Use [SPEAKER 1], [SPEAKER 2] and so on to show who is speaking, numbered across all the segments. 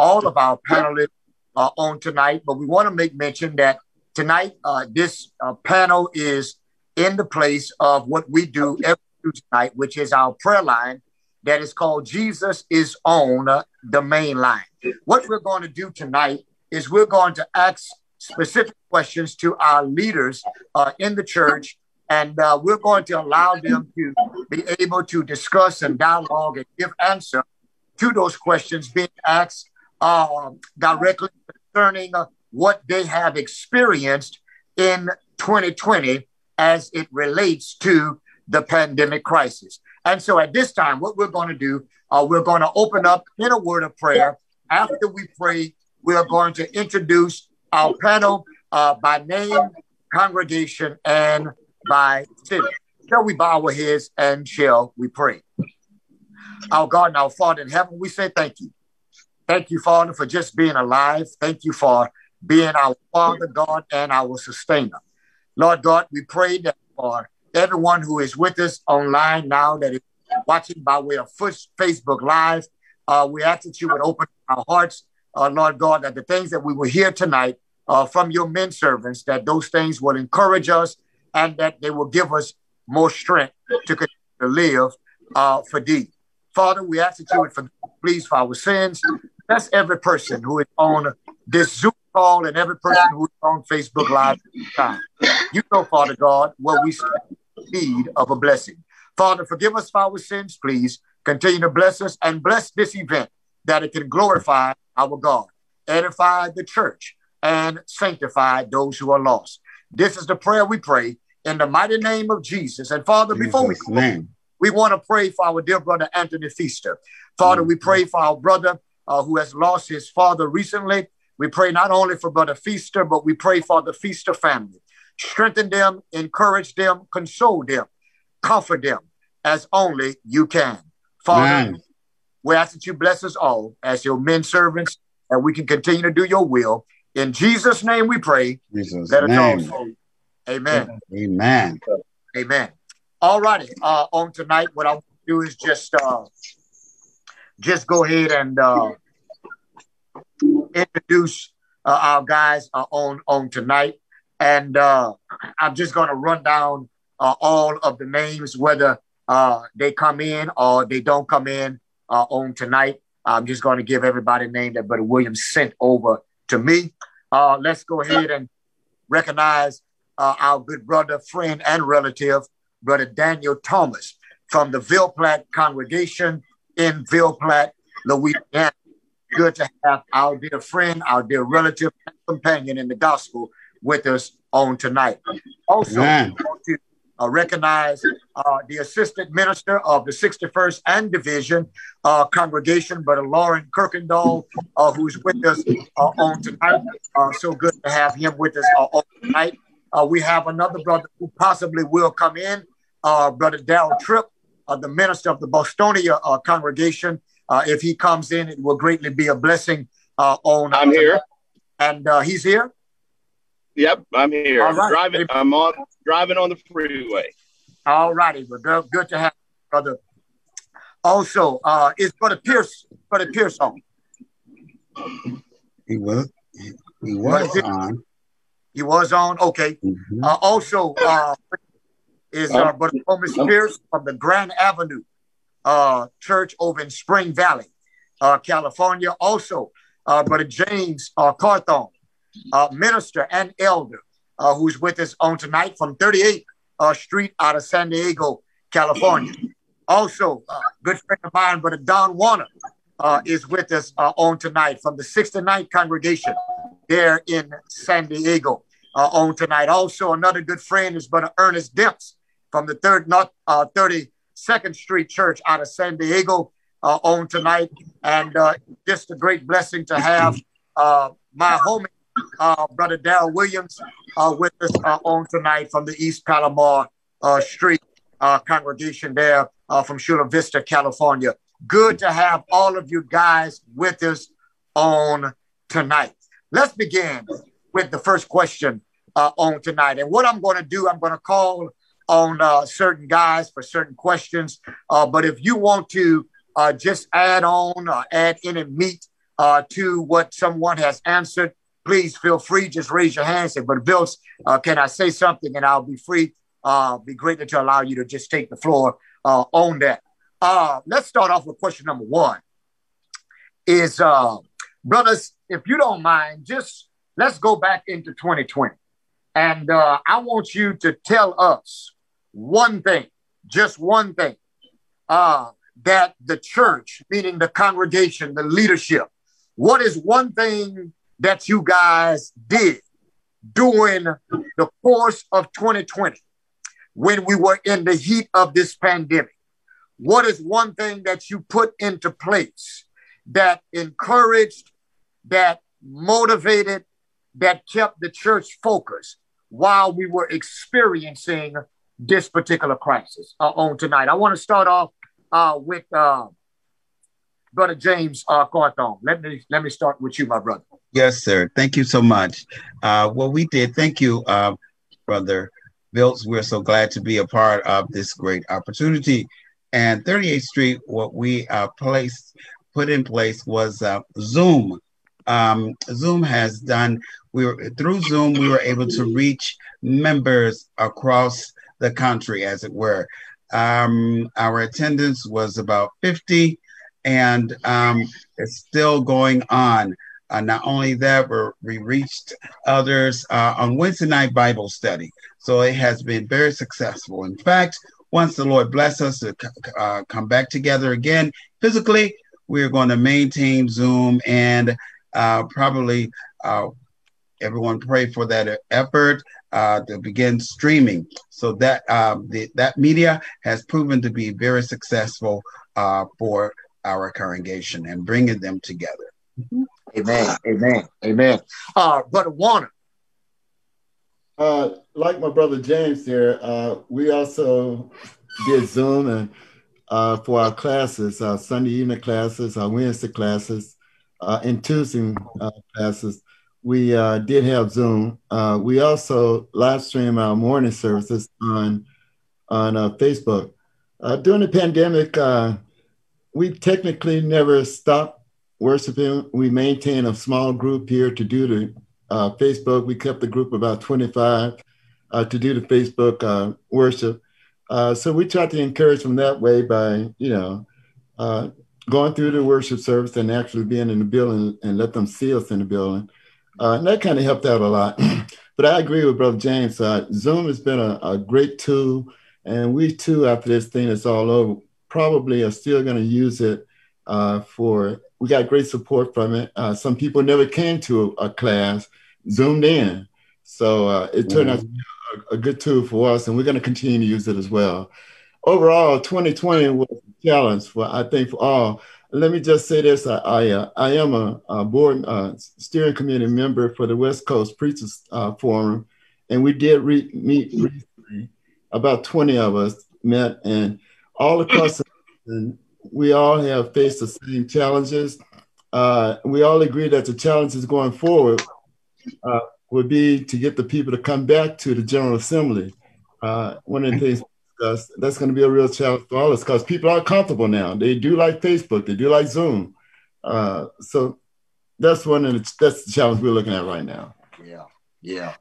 [SPEAKER 1] all of our panelists uh, on tonight, but we want to make mention that tonight uh, this uh, panel is in the place of what we do every Tuesday night, which is our prayer line that is called Jesus is on the main line. What we're going to do tonight is we're going to ask specific questions to our leaders uh, in the church, and uh, we're going to allow them to be able to discuss and dialogue and give answer to those questions being asked uh, directly concerning uh, what they have experienced in 2020 as it relates to the pandemic crisis. And so at this time, what we're going to do, uh, we're going to open up in a word of prayer. After we pray, we are going to introduce our panel uh, by name, congregation, and by city. Shall we bow our heads and shall we pray? Our God and our Father in heaven, we say thank you. Thank you, Father, for just being alive. Thank you for being our Father, God, and our sustainer. Lord God, we pray that for everyone who is with us online now that is watching by way of Facebook Live, uh, we ask that you would open our hearts, uh, Lord God, that the things that we will hear tonight uh, from your men servants, that those things will encourage us and that they will give us more strength to continue to live uh, for thee. Father, we ask that you would forgive, please, for our sins. Bless every person who is on this Zoom call and every person who is on Facebook Live. Time. You know, Father God, what we need of a blessing. Father, forgive us for our sins, please. Continue to bless us and bless this event that it can glorify our God, edify the church, and sanctify those who are lost. This is the prayer we pray in the mighty name of Jesus. And Father, Jesus before we name. we want to pray for our dear brother Anthony Feaster. Father, mm-hmm. we pray for our brother uh, who has lost his father recently. We pray not only for brother Feaster, but we pray for the Feaster family. Strengthen them, encourage them, console them, comfort them as only you can. Father, Man. we ask that you bless us all as your men servants and we can continue to do your will. In Jesus' name we pray.
[SPEAKER 2] Jesus Let name.
[SPEAKER 1] us all Amen.
[SPEAKER 2] Amen.
[SPEAKER 1] Amen. All righty. Uh, on tonight, what I'll do is just uh, just go ahead and uh, introduce uh, our guys uh, on on tonight, and uh, I'm just going to run down uh, all of the names, whether uh, they come in or they don't come in uh, on tonight. I'm just going to give everybody a name that Brother Williams sent over to me. Let's go ahead and recognize our good brother, friend, and relative, Brother Daniel Thomas from the Ville Platte congregation in Ville Platte, Louisiana. Good to have our dear friend, our dear relative, companion in the gospel with us on tonight. Also, I want to uh, recognize uh, the assistant minister of the 61st and Division uh, congregation, Brother Lauren Kirkendall, uh, who's with us uh, on tonight. Uh, so good to have him with us on tonight. we have another brother who possibly will come in, Brother Darrell Tripp, the minister of the Bostonia congregation. If he comes in, it will greatly be a blessing on.
[SPEAKER 3] I'm here.
[SPEAKER 1] And he's here.
[SPEAKER 3] Yep, I'm here. I'm driving. I'm on driving on the freeway.
[SPEAKER 1] All righty, well, good, good to have you, brother. Also, uh, is Brother Pierce, Brother Pierce on?
[SPEAKER 2] He was. He, he was on.
[SPEAKER 1] He was on. Okay. Mm-hmm. Uh, also, uh, is uh, Brother Thomas Pierce from the Grand Avenue uh, Church over in Spring Valley, uh, California. Also, uh, Brother James uh, Carthon, uh, minister and elder, uh, who's with us on tonight from 38th uh, Street out of San Diego, California. Also, uh, good friend of mine, Brother Don Warner, uh, is with us uh, on tonight from the 69th congregation there in San Diego uh, on tonight. Also, another good friend is Brother Ernest Demps from the third not uh, 30 Second Street Church out of San Diego uh, on tonight. And uh, just a great blessing to have uh, my homie, uh, Brother Dale Williams, uh, with us uh, on tonight from the East Palomar Street congregation there from Chula Vista, California. Good to have all of you guys with us on tonight. Let's begin with the first question on tonight. And what I'm going to do, I'm going to call on certain guys for certain questions. but if you want to just add on or add any meat uh, to what someone has answered, please feel free. Just raise your hand. Say, but Bills, uh, can I say something? And I'll be free. Uh, be great to allow you to just take the floor uh, on that. Uh, let's start off with question number one. Is uh, brothers, if you don't mind, just let's go back into 2020, and uh, I want you to tell us one thing, just one thing, uh, that the church, meaning the congregation, the leadership, what is one thing that you guys did during the course of 2020 when we were in the heat of this pandemic? What is one thing that you put into place that encouraged, that motivated, that kept the church focused while we were experiencing this particular crisis uh, on tonight? I want to start off uh, with uh, Brother James uh, Carthon. Let me let me start with you, my brother.
[SPEAKER 2] Yes, sir. Thank you so much. Uh, what we did, thank you, uh, Brother Biltz. We're so glad to be a part of this great opportunity. And 38th Street, what we uh, placed, put in place was uh, Zoom. Um, Zoom has done. We were through Zoom. We were able to reach members across the country, as it were. Um, our attendance was about 50, and um, it's still going on. Uh, not only that, we reached others uh, on Wednesday night Bible study. So it has been very successful. In fact, once the Lord bless us to uh, come back together again physically, we're going to maintain Zoom and uh, probably uh, everyone pray for that effort uh, to begin streaming. So that um, the, that media has proven to be very successful uh, for our congregation and bringing them together.
[SPEAKER 1] Mm-hmm. Amen. Amen. Amen. Uh, Brother Warner.
[SPEAKER 4] Uh, like my brother James here, uh, we also did Zoom and uh, for our classes, our Sunday evening classes, our Wednesday classes, uh, and Tuesday uh, classes. We uh, did have Zoom. Uh, we also live stream our morning services on on uh, Facebook. Uh, during the pandemic, uh, we technically never stopped worshiping. We maintain a small group here to do the uh, Facebook. We kept the group about 25 uh, to do the Facebook worship. So we tried to encourage them that way by, you know, going through the worship service and actually being in the building and let them see us in the building. Uh, and that kind of helped out a lot. but I agree with Brother James. Zoom has been a, a great tool. And we too, after this thing is all over, probably are still going to use it uh, for we got great support from it. Uh, some people never came to a, a class, zoomed in. So uh, it turned mm-hmm. out to be a, a, good tool for us, and we're going to continue to use it as well. Overall, 2020 was a challenge for, I think, for all. Let me just say this I, I, uh, I am a, a board uh, steering committee member for the West Coast Preachers uh, Forum, and we did re- meet recently. About 20 of us met, and all across the we all have faced the same challenges. Uh, we all agree that the challenges going forward uh, would be to get the people to come back to the General Assembly. Uh, one of the things that's, that's going to be a real challenge for all of us because people are comfortable now. They do like Facebook, they do like Zoom. Uh, so that's one of the, that's the challenge we're looking at right now.
[SPEAKER 1] Yeah, yeah.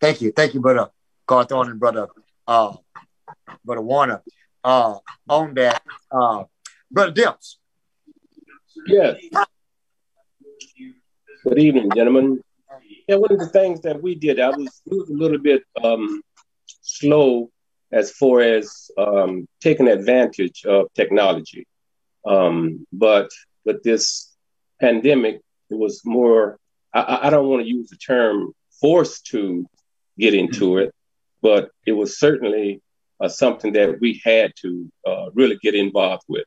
[SPEAKER 1] Thank you, thank you, brother Carthon and brother uh, brother Warner. Uh, on that, uh, Brother Demps.
[SPEAKER 5] Yes. Good evening, gentlemen. Yeah, one of the things that we did, I was, was a little bit um, slow as far as um, taking advantage of technology. Um, but with this pandemic, it was more, I, I don't want to use the term forced to get into it, but it was certainly uh, something that we had to uh, really get involved with.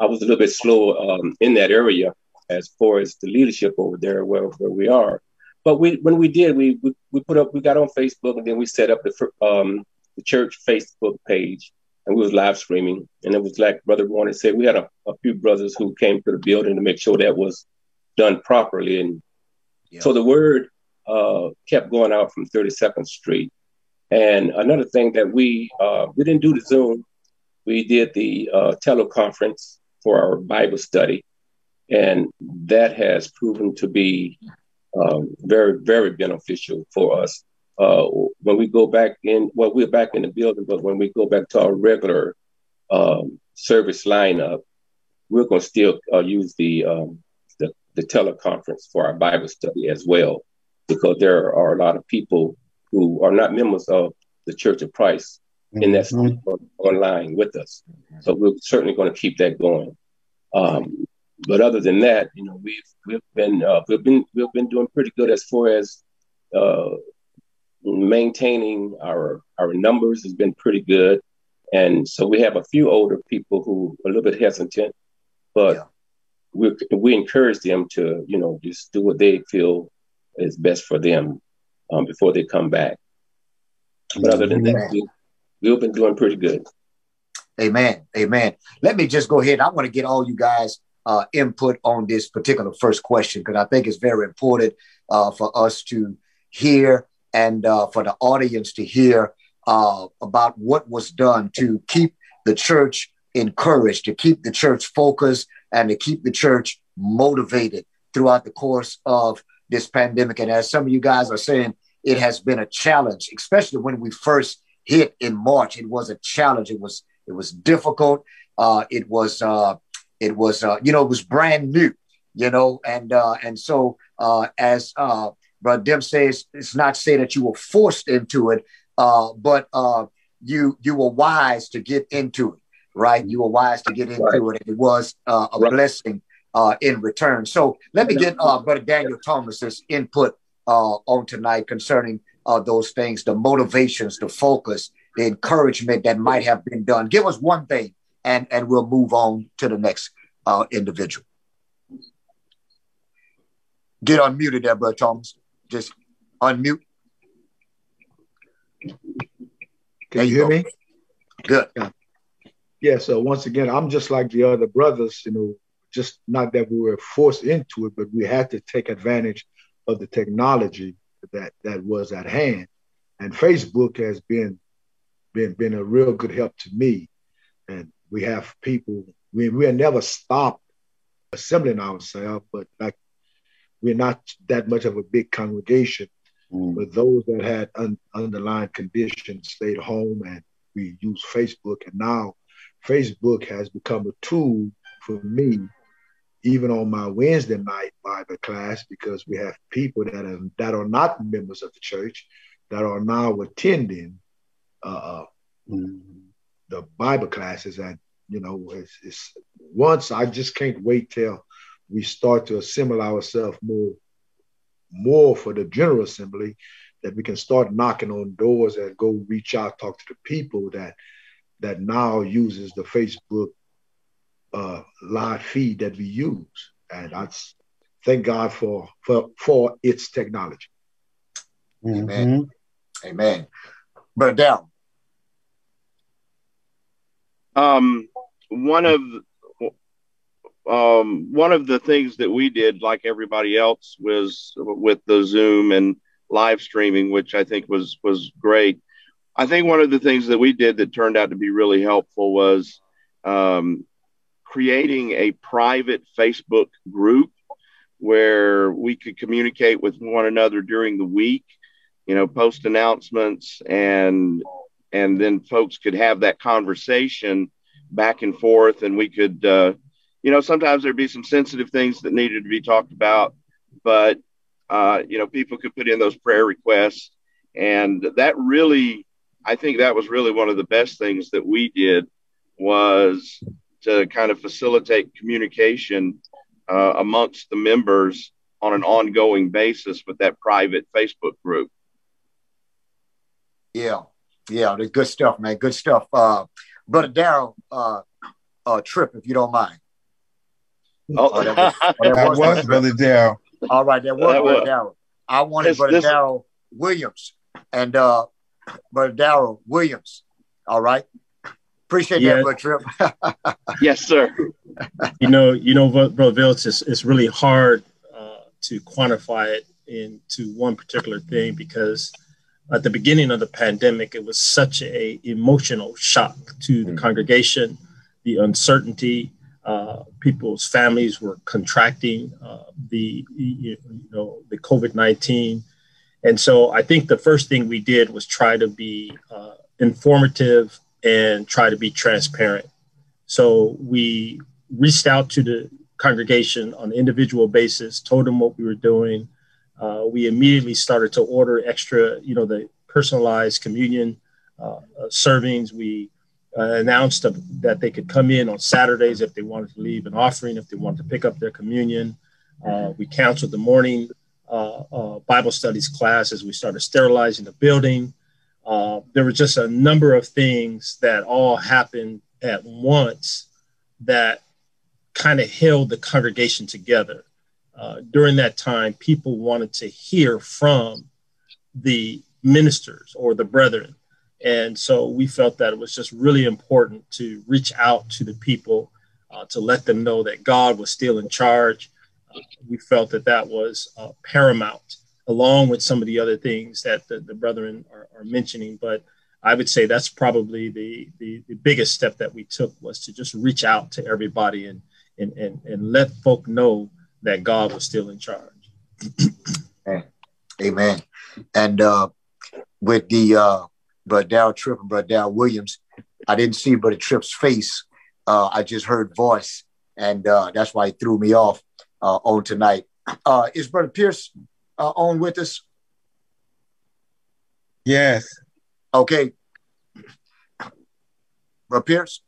[SPEAKER 5] I was a little bit slow um, in that area as far as the leadership over there where, where we are. But we when we did, we, we, we put up, we got on Facebook and then we set up the, um, the church Facebook page and we was live streaming. And it was like Brother Warner said, we had a, a few brothers who came to the building to make sure that was done properly. And yeah. so the word uh, kept going out from 32nd Street. And another thing that we uh, we didn't do the Zoom, we did the uh, teleconference for our Bible study. And that has proven to be um, very, very beneficial for us. Uh, when we go back in, well, we're back in the building, but when we go back to our regular um, service lineup, we're going to still uh, use the, um, the, the teleconference for our Bible study as well, because there are a lot of people who are not members of the Church of Christ mm-hmm. in that online with us. So we're certainly going to keep that going. Um, but other than that, you know, we've we've been uh, we've been we've been doing pretty good as far as uh, maintaining our our numbers has been pretty good, and so we have a few older people who are a little bit hesitant, but yeah. we we encourage them to you know just do what they feel is best for them um, before they come back. But other than that, we, we've been doing pretty good.
[SPEAKER 1] Amen. Amen. Let me just go ahead. I want to get all you guys uh, input on this particular first question because I think it's very important uh, for us to hear and uh, for the audience to hear uh, about what was done to keep the church encouraged, to keep the church focused, and to keep the church motivated throughout the course of this pandemic. And as some of you guys are saying, it has been a challenge, especially when we first hit in March. It was a challenge. It was it was difficult. Uh, it was uh, it was uh, you know it was brand new. You know, and uh, and so uh, as uh, Brother Dim says, it's not say that you were forced into it, uh, but uh, you you were wise to get into it, right? You were wise to get into right. it. It was uh, a right. blessing uh, in return. So let me get uh, Brother Daniel Thomas's input uh, on tonight concerning uh, those things, the motivations, the focus, the encouragement that might have been done. Give us one thing, and and we'll move on to the next uh, individual. Get unmuted there, Brother Thomas. Just unmute.
[SPEAKER 6] Can you, you hear go. me?
[SPEAKER 1] Good.
[SPEAKER 6] Yeah. yeah. So once again, I'm just like the other brothers. You know, just not that we were forced into it, but we had to take advantage of the technology that that was at hand. And Facebook has been been been a real good help to me. And we have people. We we never stopped assembling ourselves, but like we're not that much of a big congregation. Mm. But those that had un, underlying conditions stayed home, and we use Facebook. And now Facebook has become a tool for me even on my Wednesday night Bible class because we have people that are that are not members of the church that are now attending uh, mm. the Bible classes, and you know, it's, it's, once I just can't wait till we start to assemble ourselves more, more for the General Assembly, that we can start knocking on doors and go reach out, talk to the people that that now uses the Facebook uh, live feed that we use, and that's thank God for for for its technology.
[SPEAKER 1] Amen. Mm-hmm. Amen. But down.
[SPEAKER 7] Um, one of um, one of the things that we did, like everybody else, was with the Zoom and live streaming, which I think was was great. I think one of the things that we did that turned out to be really helpful was um, creating a private Facebook group where we could communicate with one another during the week, you know, post announcements and and then folks could have that conversation back and forth and we could uh, you know sometimes there'd be some sensitive things that needed to be talked about but uh, you know people could put in those prayer requests and that really i think that was really one of the best things that we did was to kind of facilitate communication uh, amongst the members on an ongoing basis with that private Facebook group.
[SPEAKER 1] Yeah, yeah, the good stuff, man. Good stuff. Uh, Brother Daryl, uh, uh, Tripp, if you don't mind.
[SPEAKER 2] Oh, oh that was, oh, that was, was Brother Daryl.
[SPEAKER 1] All right, that was Brother Daryl. I wanted this, Brother Daryl Williams and uh, Brother Daryl Williams. All right. Appreciate yeah. that, Tripp.
[SPEAKER 7] yes, sir.
[SPEAKER 8] you know, you know, Brother Vilch, it's, it's really hard uh, to quantify it into one particular thing because at the beginning of the pandemic, it was such a emotional shock to the mm-hmm. congregation, the uncertainty, uh, people's families were contracting uh, the you know the COVID nineteen, and so I think the first thing we did was try to be uh, informative and try to be transparent. So we reached out to the congregation on an individual basis, told them what we were doing. Uh, we immediately started to order extra, you know, the personalized communion uh, servings. We uh, announced that they could come in on Saturdays if they wanted to leave an offering, if they wanted to pick up their communion. Uh, we canceled the morning uh, uh, Bible studies class as we started sterilizing the building. Uh, there were just a number of things that all happened at once that kind of held the congregation together. during that time, people wanted to hear from the ministers or the brethren and so we felt that it was just really important to reach out to the people uh, to let them know that God was still in charge. Uh, we felt that that was uh, paramount, along with some of the other things that the, the brethren are, are, mentioning. But I would say that's probably the, the, the, biggest step that we took was to just reach out to everybody and, and, and, and let folk know that God was still in charge.
[SPEAKER 1] Amen. And uh, with the uh, Brother Darrell Tripp and Brother Darrell Williams. I didn't see Brother Tripp's face. Uh, I just heard voice, and uh, that's why he threw me off uh, on tonight. Uh, is Brother Pierce uh, on with us?
[SPEAKER 2] Yes.
[SPEAKER 1] Okay. Brother Pierce?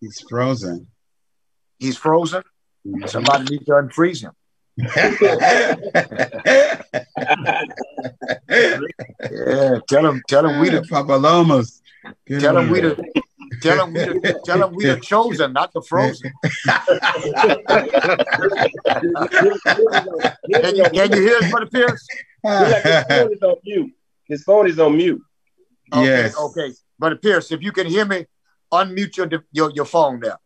[SPEAKER 2] He's frozen.
[SPEAKER 1] He's frozen? Mm-hmm. Somebody needs to unfreeze him yeah, tell him, tell him we the
[SPEAKER 2] Papalomas.
[SPEAKER 1] Tell him we the tell him we the tell him we the chosen, not the frozen. can, you, can you hear us, Brother Pierce?
[SPEAKER 5] his phone is on mute. His phone is on mute.
[SPEAKER 1] Okay,
[SPEAKER 2] yes.
[SPEAKER 1] Okay, Brother Pierce, if you can hear me, unmute your your, your phone there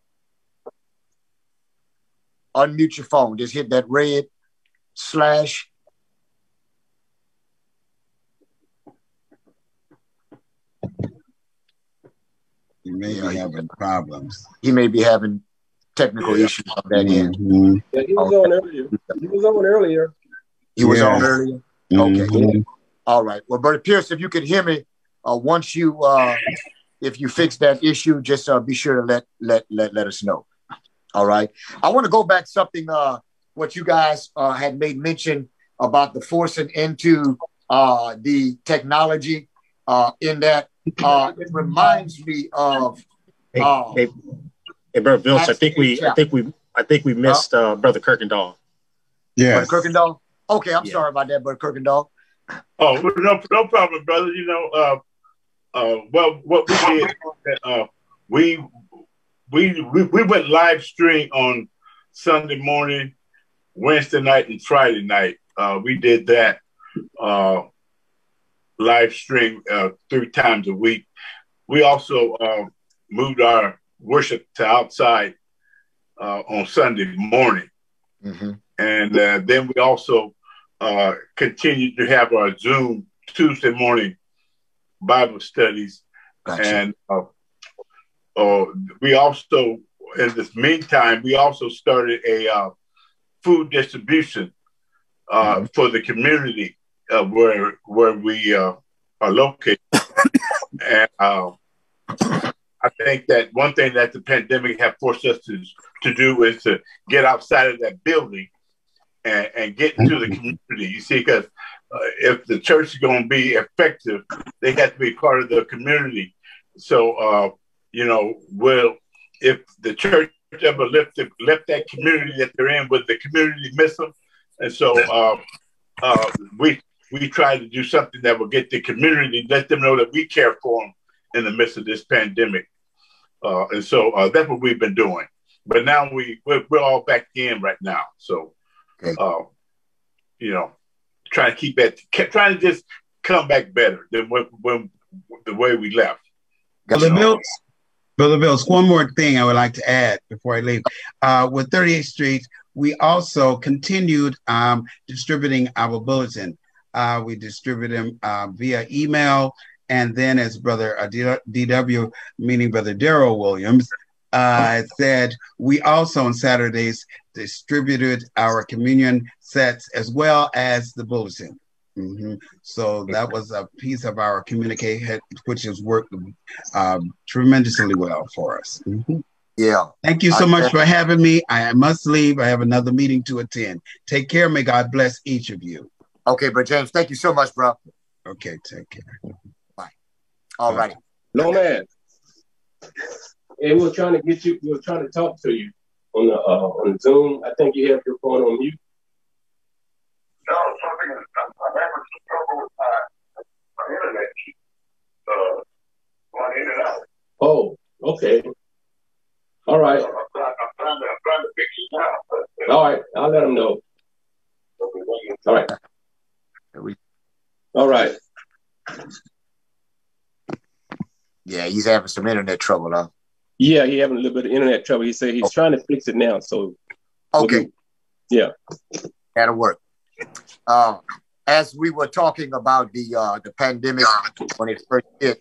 [SPEAKER 1] unmute your phone. Just hit that red slash.
[SPEAKER 2] He may be having problems.
[SPEAKER 1] He may be having technical yeah. issues on that mm-hmm.
[SPEAKER 5] end. Yeah, he was on earlier. He was on earlier.
[SPEAKER 1] He was on earlier. Mm-hmm. Okay. All right. Well, Brother Pierce, if you can hear me, uh, once you uh, if you fix that issue, just uh, be sure to let let let let us know. All right. I want to go back something uh, what you guys uh, had made mention about the forcing into uh, the technology uh, in that uh, it reminds me of
[SPEAKER 8] hey, uh, hey, hey brother Bill, I think we I think we I think we missed uh, brother Kirkendall.
[SPEAKER 1] Yeah. Brother Kirkendall. Okay, I'm yeah. sorry about that, brother Kirkendall.
[SPEAKER 9] Oh, no, no problem, brother. You know, uh, uh, well, what we did, uh, we we, we, we went live stream on Sunday morning, Wednesday night, and Friday night. Uh, we did that uh, live stream uh, three times a week. We also uh, moved our worship to outside uh, on Sunday morning. Mm-hmm. And uh, then we also continued to have our Zoom Tuesday morning Bible studies. Gotcha. And uh, we also, in this meantime, we also started a uh, food distribution uh, mm-hmm. for the community uh, where where we uh, are located. and um, I think that one thing that the pandemic have forced us to to do is to get outside of that building and, and get into the mm-hmm. community. You see, because uh, if the church is going to be effective, they have to be part of the community. So uh, you know, will if the church ever left the, left that community that they're in, would the community miss them? And so uh, uh, we we try to do something that will get the community, let them know that we care for them in the midst of this pandemic. Uh, and so uh, that's what we've been doing. But now we we're, we're all back in right now. So, okay. Uh, you know, trying to keep that, trying to just come back better than when, when the way we left.
[SPEAKER 2] Brother Mills, Brother Bills, one more thing I would like to add before I leave. Uh, with 38th Street, we also continued um, distributing our bulletin. Uh, we distribute them uh, via email, and then as Brother DW, meaning Brother Daryl Williams, uh, said we also on Saturdays distributed our communion sets as well as the bulletin. Mm-hmm. So that was a piece of our communication, which has worked um, tremendously well for us. Mm-hmm.
[SPEAKER 1] Yeah.
[SPEAKER 2] Thank you so I, much for having me. I must leave. I have another meeting to attend. Take care. May God bless each of you.
[SPEAKER 1] Okay, bro, James. Thank you so much, bro.
[SPEAKER 2] Okay, take care.
[SPEAKER 1] Bye. All righty.
[SPEAKER 5] No man. And we are trying to get you. We are trying to talk to you on the uh, on Zoom. I think you have your phone on mute.
[SPEAKER 10] No, something. I'm having some trouble with my, my internet. Uh, going in and out.
[SPEAKER 5] Oh, okay. All right.
[SPEAKER 10] I'm trying, I'm trying, to, I'm trying to fix it now. But,
[SPEAKER 5] uh, All right, I'll let them know. All right. All right.
[SPEAKER 1] Yeah, he's having some internet trouble, huh?
[SPEAKER 5] Yeah, he having a little bit of internet trouble. He said he's trying to fix it now. So
[SPEAKER 1] okay,
[SPEAKER 5] yeah,
[SPEAKER 1] that'll work. Uh, as we were talking about the uh, the pandemic when it first hit,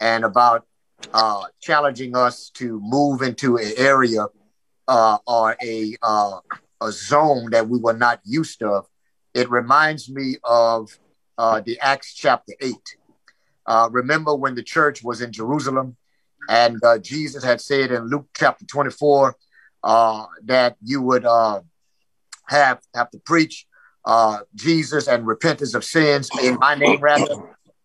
[SPEAKER 1] and about uh, challenging us to move into an area uh, or a uh, a zone that we were not used of, it reminds me of uh, the Acts chapter eight. Uh, remember when the church was in Jerusalem and uh, Jesus had said in Luke chapter 24 uh, that you would uh, have have to preach uh, Jesus and repentance of sins in my name, rather.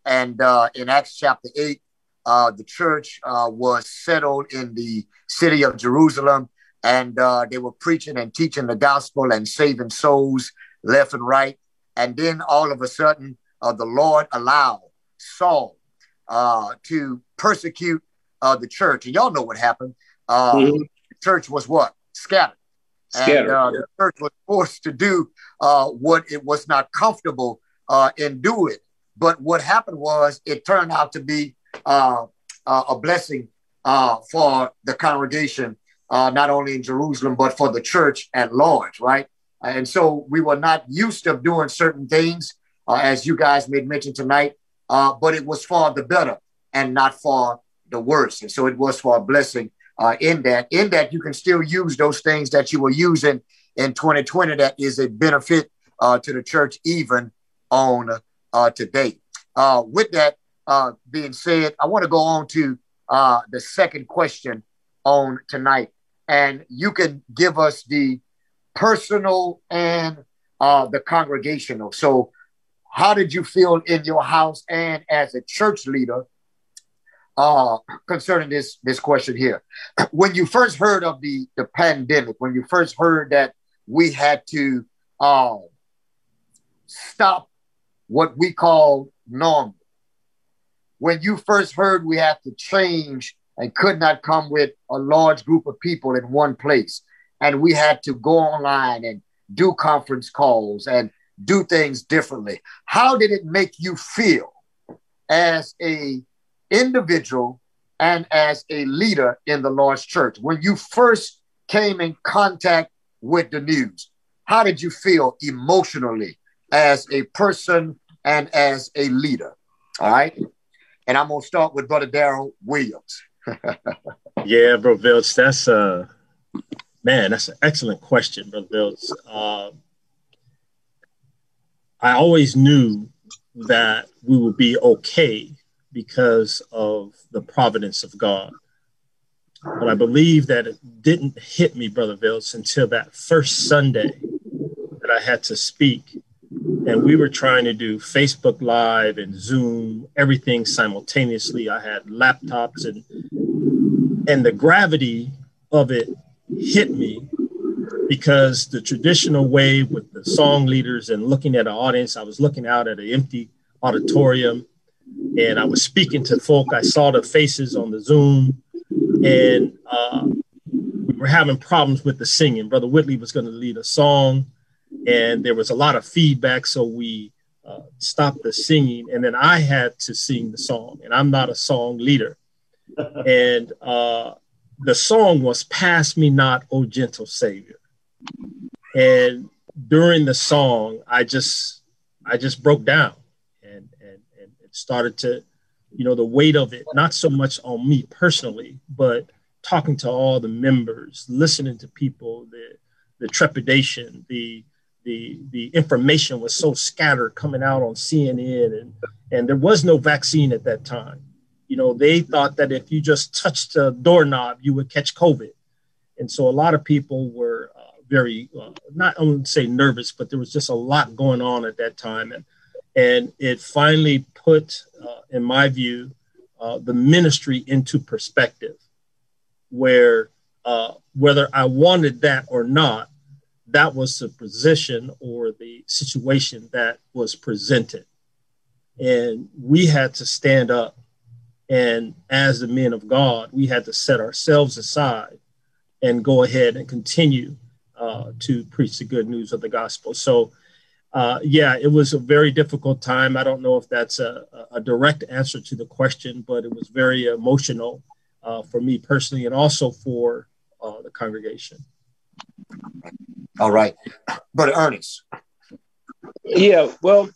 [SPEAKER 1] And uh, in Acts chapter 8, uh, the church was settled in the city of Jerusalem, and they were preaching and teaching the gospel and saving souls left and right. And then all of a sudden, the Lord allowed Saul to persecute uh, the church. And y'all know what happened. Uh, mm-hmm. The church was what? Scattered. Scattered and uh, yeah. the church was forced to do uh, what it was not comfortable uh, in doing. But what happened was it turned out to be uh, a blessing for the congregation, not only in Jerusalem, but for the church at large, right? And so we were not used to doing certain things, as you guys made mention tonight, but it was for the better and not for the worse. And so it was for a blessing uh, in that. In that, you can still use those things that you were using in 2020 that is a benefit uh, to the church even on uh, today. Uh, with that uh, being said, I want to go on to uh, the second question on tonight. And you can give us the personal and the congregational. So, how did you feel in your house and as a church leader uh, concerning this this question here. When you first heard of the the pandemic, when you first heard that we had to uh, stop what we call normal, when you first heard we had to change and could not come with a large group of people in one place, and we had to go online and do conference calls and do things differently, how did it make you feel as a individual and as a leader in the Lord's church. When you first came in contact with the news, how did you feel emotionally as a person and as a leader? All right. And I'm going to start with Brother Daryl Williams.
[SPEAKER 8] yeah, Bro Vilch, that's uh, man, that's an excellent question, Brother Vilch. Uh, I always knew that we would be okay because of the providence of God. But I believe that it didn't hit me, Brother Vilch, until that first Sunday that I had to speak. And we were trying to do Facebook Live and Zoom, everything simultaneously. I had laptops and and the gravity of it hit me because the traditional way with the song leaders and looking at an audience, I was looking out at an empty auditorium and I was speaking to folk. I saw the faces on the Zoom, and uh, we were having problems with the singing. Brother Whitley was going to lead a song, and there was a lot of feedback, so we uh, stopped the singing, and then I had to sing the song, and I'm not a song leader, and uh, the song was "Pass Me Not, O Gentle Savior," and during the song, I just I just broke down and and, and it started to, you know, the weight of it, not so much on me personally, but talking to all the members, listening to people, the the trepidation, the the the information was so scattered coming out on CNN, and and there was no vaccine at that time. You know, they thought that if you just touched a doorknob, you would catch COVID, and so a lot of people were uh, very uh, not I wouldn't say nervous, but there was just a lot going on at that time, and and it finally put, uh, in my view, uh, the ministry into perspective, where uh, whether I wanted that or not, that was the position or the situation that was presented. And we had to stand up. And as the men of God, we had to set ourselves aside and go ahead and continue uh, to preach the good news of the gospel. So, uh, yeah, it was a very difficult time. I don't know if that's a, a direct answer to the question, but it was very emotional uh, for me personally and also for uh, the congregation.
[SPEAKER 1] All right. Brother Ernest.
[SPEAKER 5] Yeah, well,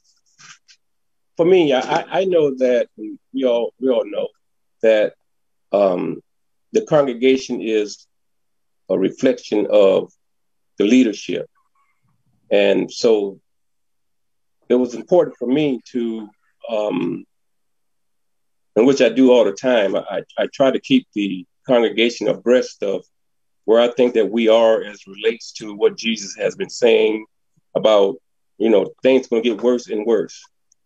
[SPEAKER 5] for me, I, I know that we all we all know that um, the congregation is a reflection of the leadership, and so it was important for me to, um, and which I do all the time. I, I try to keep the congregation abreast of where I think that we are as relates to what Jesus has been saying about, you know, things going to get worse and worse.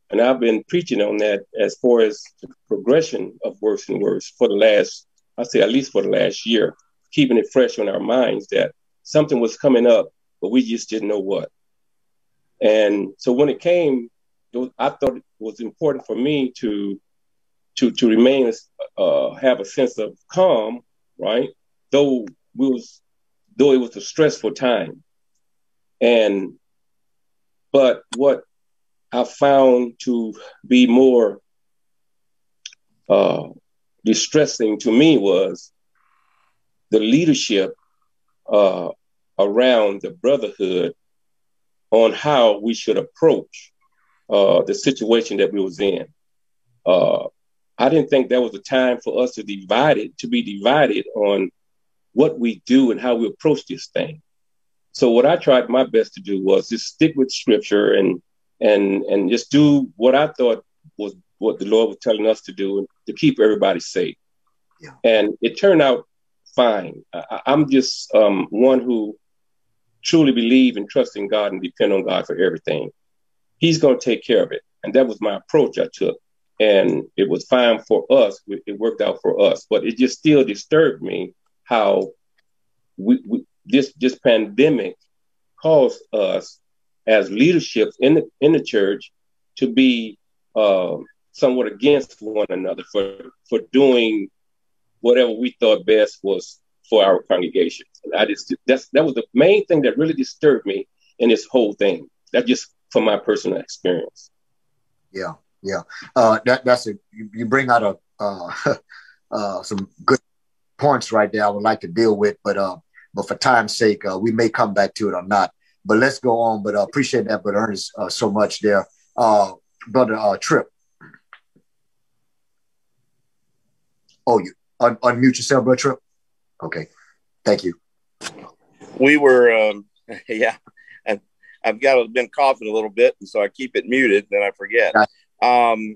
[SPEAKER 5] And I've been preaching on that as far as the progression of worse and worse for the last, I say at least for the last year, keeping it fresh on our minds that something was coming up, but we just didn't know what. And so when it came, it was, I thought it was important for me to to to remain uh, have a sense of calm, right? Though we was though it was a stressful time. And but what I found to be more uh, distressing to me was the leadership uh, around the brotherhood on how we should approach uh, the situation that we was in. Uh, I didn't think that was a time for us to divide it, to be divided on what we do and how we approach this thing. So what I tried my best to do was just stick with scripture and and and just do what I thought was what the Lord was telling us to do to keep everybody safe. Yeah. And it turned out fine. I, am just um, one who truly believe and trust in God and depend on God for everything. He's going to take care of it. And that was my approach I took. And it was fine for us. It worked out for us. But it just still disturbed me how we, we, this this pandemic caused us as leadership in the in the church to be uh, somewhat against one another for for doing whatever we thought best was for our congregation. And I just that's that was the main thing that really disturbed me in this whole thing. That just from my personal experience.
[SPEAKER 1] Yeah, yeah. Uh, that that's a you, you bring out a uh, uh, some good points right there I would like to deal with, but uh, but for time's sake, uh, we may come back to it or not. But let's go on. But uh, appreciate that, but Ernest, uh, so much there, uh, brother uh, Tripp. Oh, you un- unmute yourself, brother Tripp. Okay, thank you.
[SPEAKER 7] We were, um, yeah, I've, I've got been coughing a little bit, and so I keep it muted, then I forget. Um,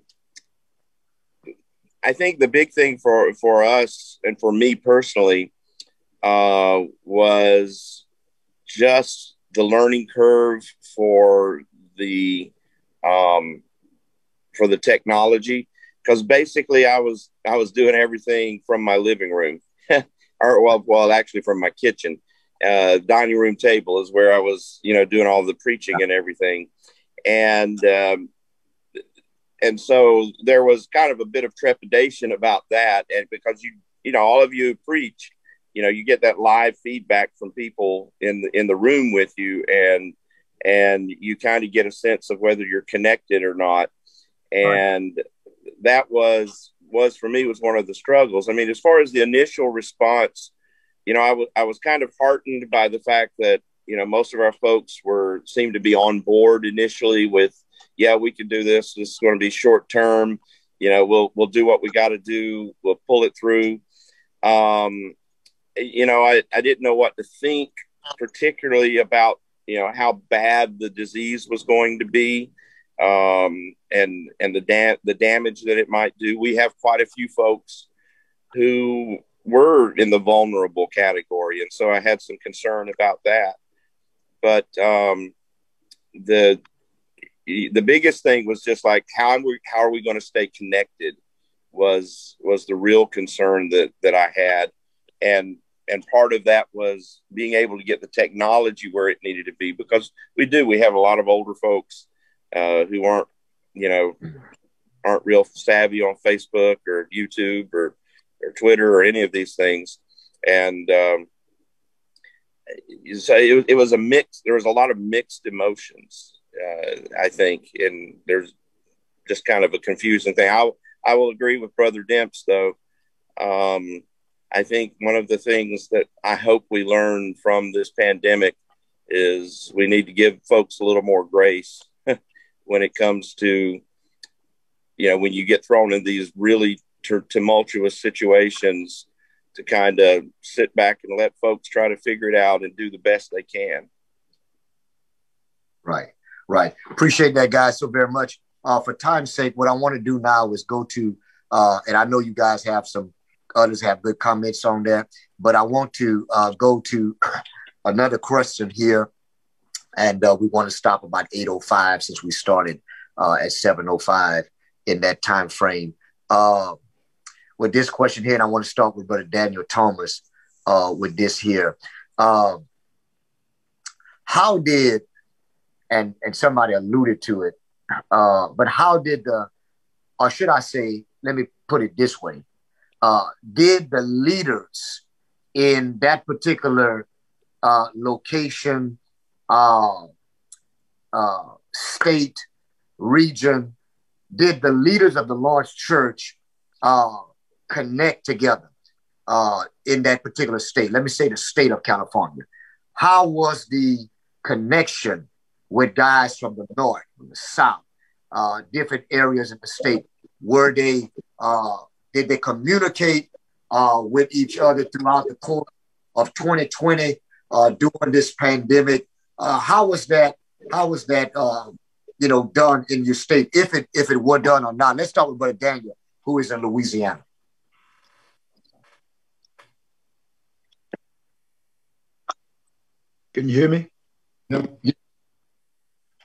[SPEAKER 7] I think the big thing for for us and for me personally uh, was just the learning curve for the um, for the technology. Because basically I was I was doing everything from my living room or well well actually from my kitchen. Uh, dining room table is where I was you know doing all the preaching and everything. And um, and so there was kind of a bit of trepidation about that. And because you you know all of you preach you know you get that live feedback from people in the in the room with you and and you kind of get a sense of whether you're connected or not and right. that was was for me was one of the struggles i mean as far as the initial response you know I was I was kind of heartened by the fact that you know most of our folks were seemed to be on board initially with yeah, we can do this. This is going to be short term. You know, we'll we'll do what we got to do. We'll pull it through. Um, you know, I, I didn't know what to think, particularly about, you know, how bad the disease was going to be um, and, and the, da- the damage that it might do. We have quite a few folks who were in the vulnerable category. And so I had some concern about that. But um, the, the biggest thing was just like how are we, how are we going to stay connected was was the real concern that that I had and and part of that was being able to get the technology where it needed to be because we do we have a lot of older folks uh, who aren't you know aren't real savvy on Facebook or YouTube or or Twitter or any of these things. And um, so it, it was a mix there was a lot of mixed emotions uh, I think and there's just kind of a confusing thing. I I will agree with Brother Demps though. Um, I think one of the things that I hope we learn from this pandemic is we need to give folks a little more grace when it comes to, you know, when you get thrown in these really t- tumultuous situations to kind of sit back and let folks try to figure it out and do the best they can.
[SPEAKER 1] Right, right. Appreciate that, guys, so very much. Uh, for time's sake, what I want to do now is go to, uh, and I know you guys have some others have good comments on that. But I want to uh, go to another question here, and uh, we want to stop about 8:05 since we started uh, at 7:05 in that time frame. Uh, with this question here, and I want to start with Brother Daniel Thomas uh, with this here. Um, how did and and somebody alluded to it, uh, but how did the, or should I say, let me put it this way: uh, did the leaders in that particular uh, location, uh, uh, state, region, did the leaders of the Lord's church uh, connect together uh, in that particular state? Let me say the state of California. How was the connection with guys from the north, from the south, different areas of the state? Were they did they communicate uh, with each other throughout the course of 2020 uh, during this pandemic? Uh, how was that? How was that? Uh, you know, done in your state, if it if it were done or not. Let's start with Brother Daniel, who is in Louisiana.
[SPEAKER 6] Can you hear me? No.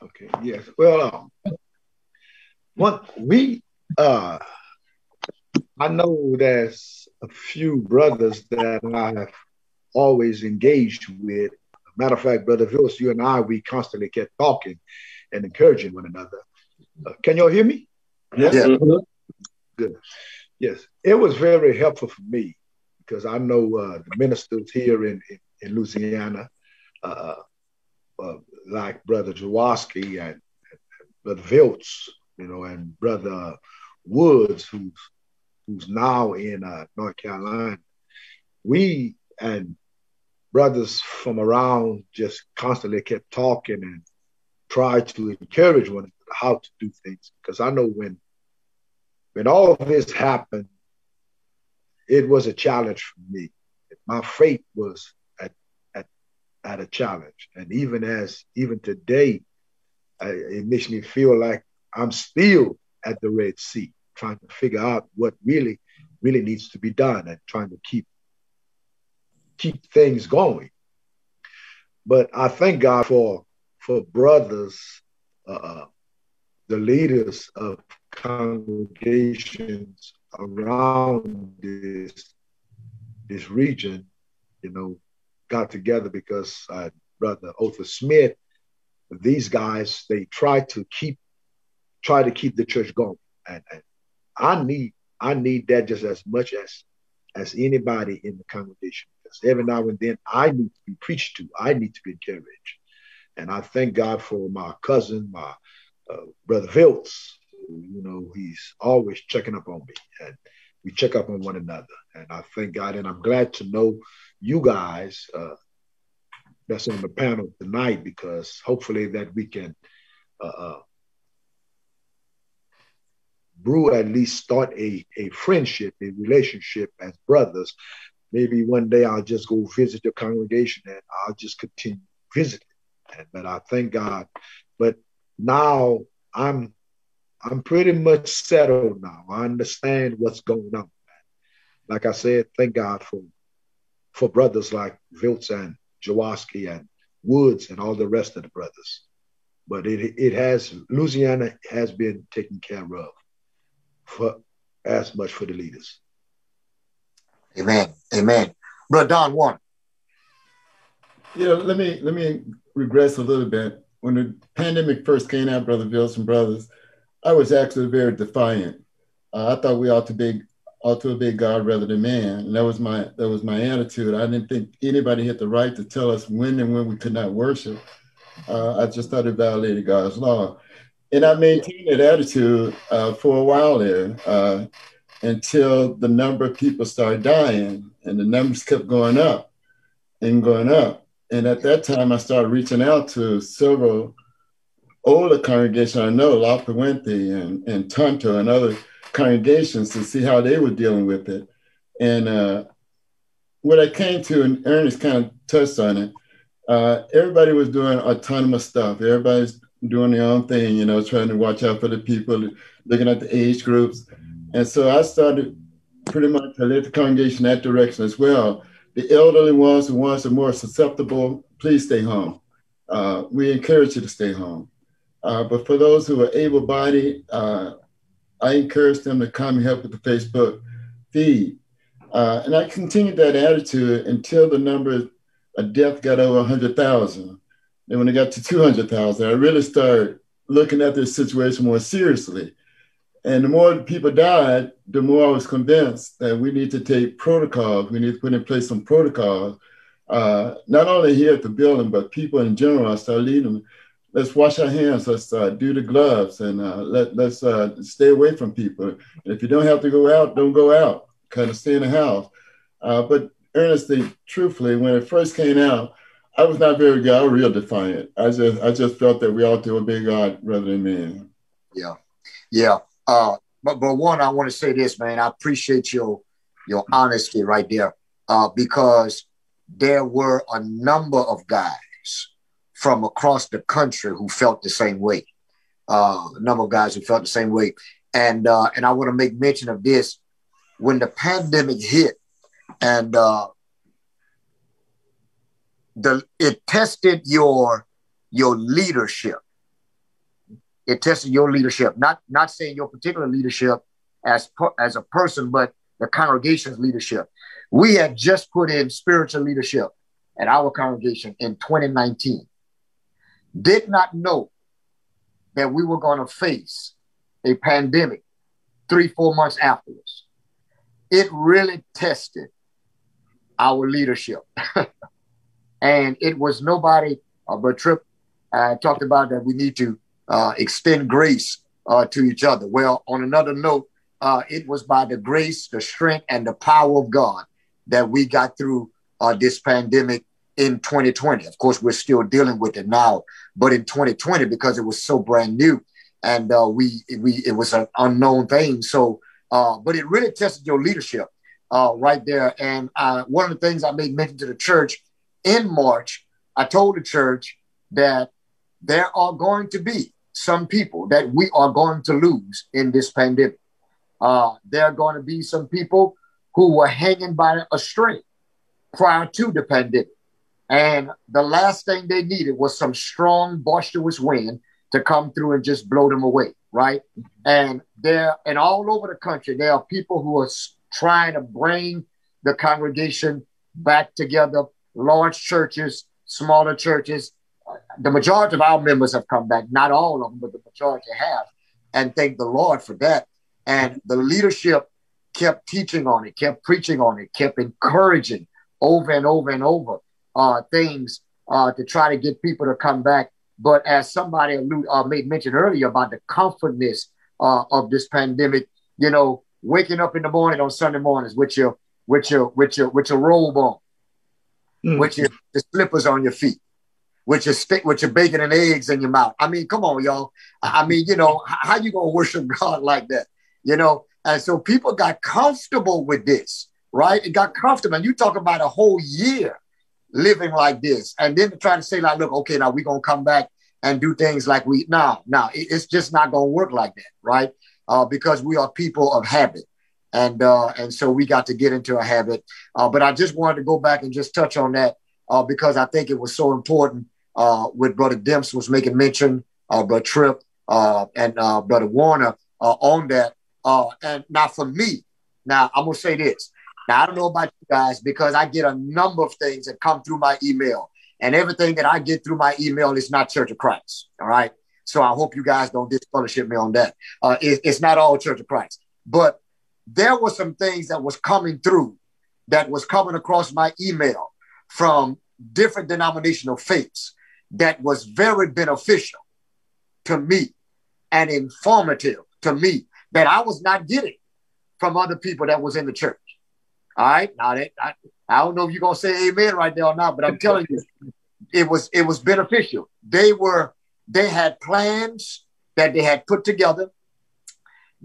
[SPEAKER 6] Okay. Yes. Well, um, what we uh I know there's a few brothers that I've always engaged with. Matter of fact, Brother Viltz, you and I, we constantly kept talking and encouraging one another. Uh, can y'all hear me?
[SPEAKER 1] Yes. Yeah.
[SPEAKER 6] Good. Yes. It was very helpful for me because I know uh, the ministers here in, in, in Louisiana, uh, uh like Brother Jaworski and, and, Brother Viltz, you know, and Brother Woods, who's who's now in uh, North Carolina, we and brothers from around just constantly kept talking and tried to encourage one another how to do things. Because I know when when all of this happened, it was a challenge for me. My faith was at at, at a challenge, and even as even today, it makes me feel like I'm still at the Red Sea trying to figure out what really, really needs to be done and trying to keep keep things going. But I thank God for for brothers, uh, the leaders of congregations around this this region, you know, got together because uh, Brother Otha Smith, these guys, they try to keep try to keep the church going. And, and I need I need that just as much as as anybody in the congregation. Because every now and then I need to be preached to. I need to be encouraged. And I thank God for my cousin, my uh, brother Viltz. You know, he's always checking up on me, and we check up on one another. And I thank God, and I'm glad to know you guys uh, that's on the panel tonight because hopefully that we can uh, uh brew at least start a, a friendship, a relationship as brothers maybe one day I'll just go visit the congregation and I'll just continue visiting. And, but I thank God. But now I'm I'm pretty much settled now. I understand what's going on. Like I said, thank God for for brothers like Viltz and Jaworski and Woods and all the rest of the brothers. But it it has Louisiana has been taken care of for as much for the leaders.
[SPEAKER 1] Amen. Amen. Brother Don Warner.
[SPEAKER 4] Yeah, let me let me regress a little bit. When the pandemic first came out, Brother Viltz and brothers, I was actually very defiant. Uh, I thought we ought to be ought to obey God rather than man, and that was my that was my attitude. I didn't think anybody had the right to tell us when and when we could not worship. Uh, I just thought it violated God's law, and I maintained that attitude uh, for a while there uh, until the number of people started dying, and the numbers kept going up and going up. And at that time, I started reaching out to several older congregations I know, La Puente and, and Tonto and other congregations to see how they were dealing with it. And uh, what I came to, and Ernest kind of touched on it, uh, everybody was doing autonomous stuff. Everybody's doing their own thing, you know, trying to watch out for the people, looking at the age groups. And so I started pretty much to lead the congregation that direction as well. The elderly ones, the ones that are more susceptible, please stay home. Uh, we encourage you to stay home. Uh, but for those who are able-bodied, uh, I encourage them to come and help with the Facebook feed. Uh, and I continued that attitude until the number of deaths got over 100,000. And when it got to 200,000, I really started looking at this situation more seriously. And the more people died, the more I was convinced that we need to take protocols. We need to put in place some protocols, uh, not only here at the building, but people in general. I started leading them let's wash our hands. Let's uh, do the gloves and uh, let let's uh, stay away from people. And if you don't have to go out, don't go out. Kind of stay in the house. Uh, but earnestly, truthfully, when it first came out, I was not very good. I was real defiant. I just I just felt that we ought to obey God rather than man.
[SPEAKER 1] Yeah, yeah. Uh, but but one, I want to say this, man. I appreciate your your honesty right there, uh, because there were a number of guys from across the country who felt the same way. Uh, a number of guys who felt the same way. And uh, and I want to make mention of this when the pandemic hit, and uh, the it tested your your leadership. It tested your leadership. Not not saying your particular leadership as as a person, but the congregation's leadership. We had just put in spiritual leadership at our congregation in 2019 did not know that we were going to face a pandemic three, four months afterwards. It really tested our leadership. and it was nobody uh, but Tripp uh, talked about that we need to uh, extend grace uh, to each other. Well, on another note, uh, it was by the grace, the strength, and the power of God that we got through uh, this pandemic in 2020. Of course, we're still dealing with it now, but in 2020, because it was so brand new and we we it was an unknown thing. So, but it really tested your leadership right there. And one of the things I made mention to the church in March, I told the church that there are going to be some people that we are going to lose in this pandemic. Uh, there are going to be some people who were hanging by a string prior to the pandemic. And the last thing they needed was some strong, boisterous wind to come through and just blow them away, right? And there, and all over the country, there are people who are trying to bring the congregation back together, large churches, smaller churches. The majority of our members have come back, not all of them, but the majority have. And thank the Lord for that. And the leadership kept teaching on it, kept preaching on it, kept encouraging over and over and over uh, things uh, to try to get people to come back. But as somebody allude, uh, made mention earlier about the comfortness uh, of this pandemic, you know, waking up in the morning on Sunday mornings with your with your with your with your robe on, mm. with your the slippers on your feet, with your stick with your bacon and eggs in your mouth. I mean, come on, y'all. I mean, you know, how you gonna worship God like that? You know, and so people got comfortable with this right? It got comfortable. And you talk about a whole year living like this. And then to try to say, like, look, okay, now we're to come back and do things like we, now, no, it's just not to work like that, right? Uh, because we are people of habit. And, uh, and so we got to get into a habit. Uh, but I just wanted to go back and just touch on that uh, because I think it was so important uh, with Brother Demps was making mention, uh, Brother Tripp uh, and uh, Brother Warner uh, on that. Uh, and now for me, now I'm gonna say this. Now I don't know about you guys because I get a number of things that come through my email, and everything that I get through my email is not Church of Christ. All right. So I hope you guys don't disfellowship me on that. Uh, it, it's not all Church of Christ, but there were some things that was coming through that was coming across my email from different denominational faiths that was very beneficial to me and informative to me that I was not getting from other people that was in the church. All right. Now that I, I don't know if you're gonna say amen right there or not, but I'm telling you, it was it was beneficial. They were they had plans that they had put together.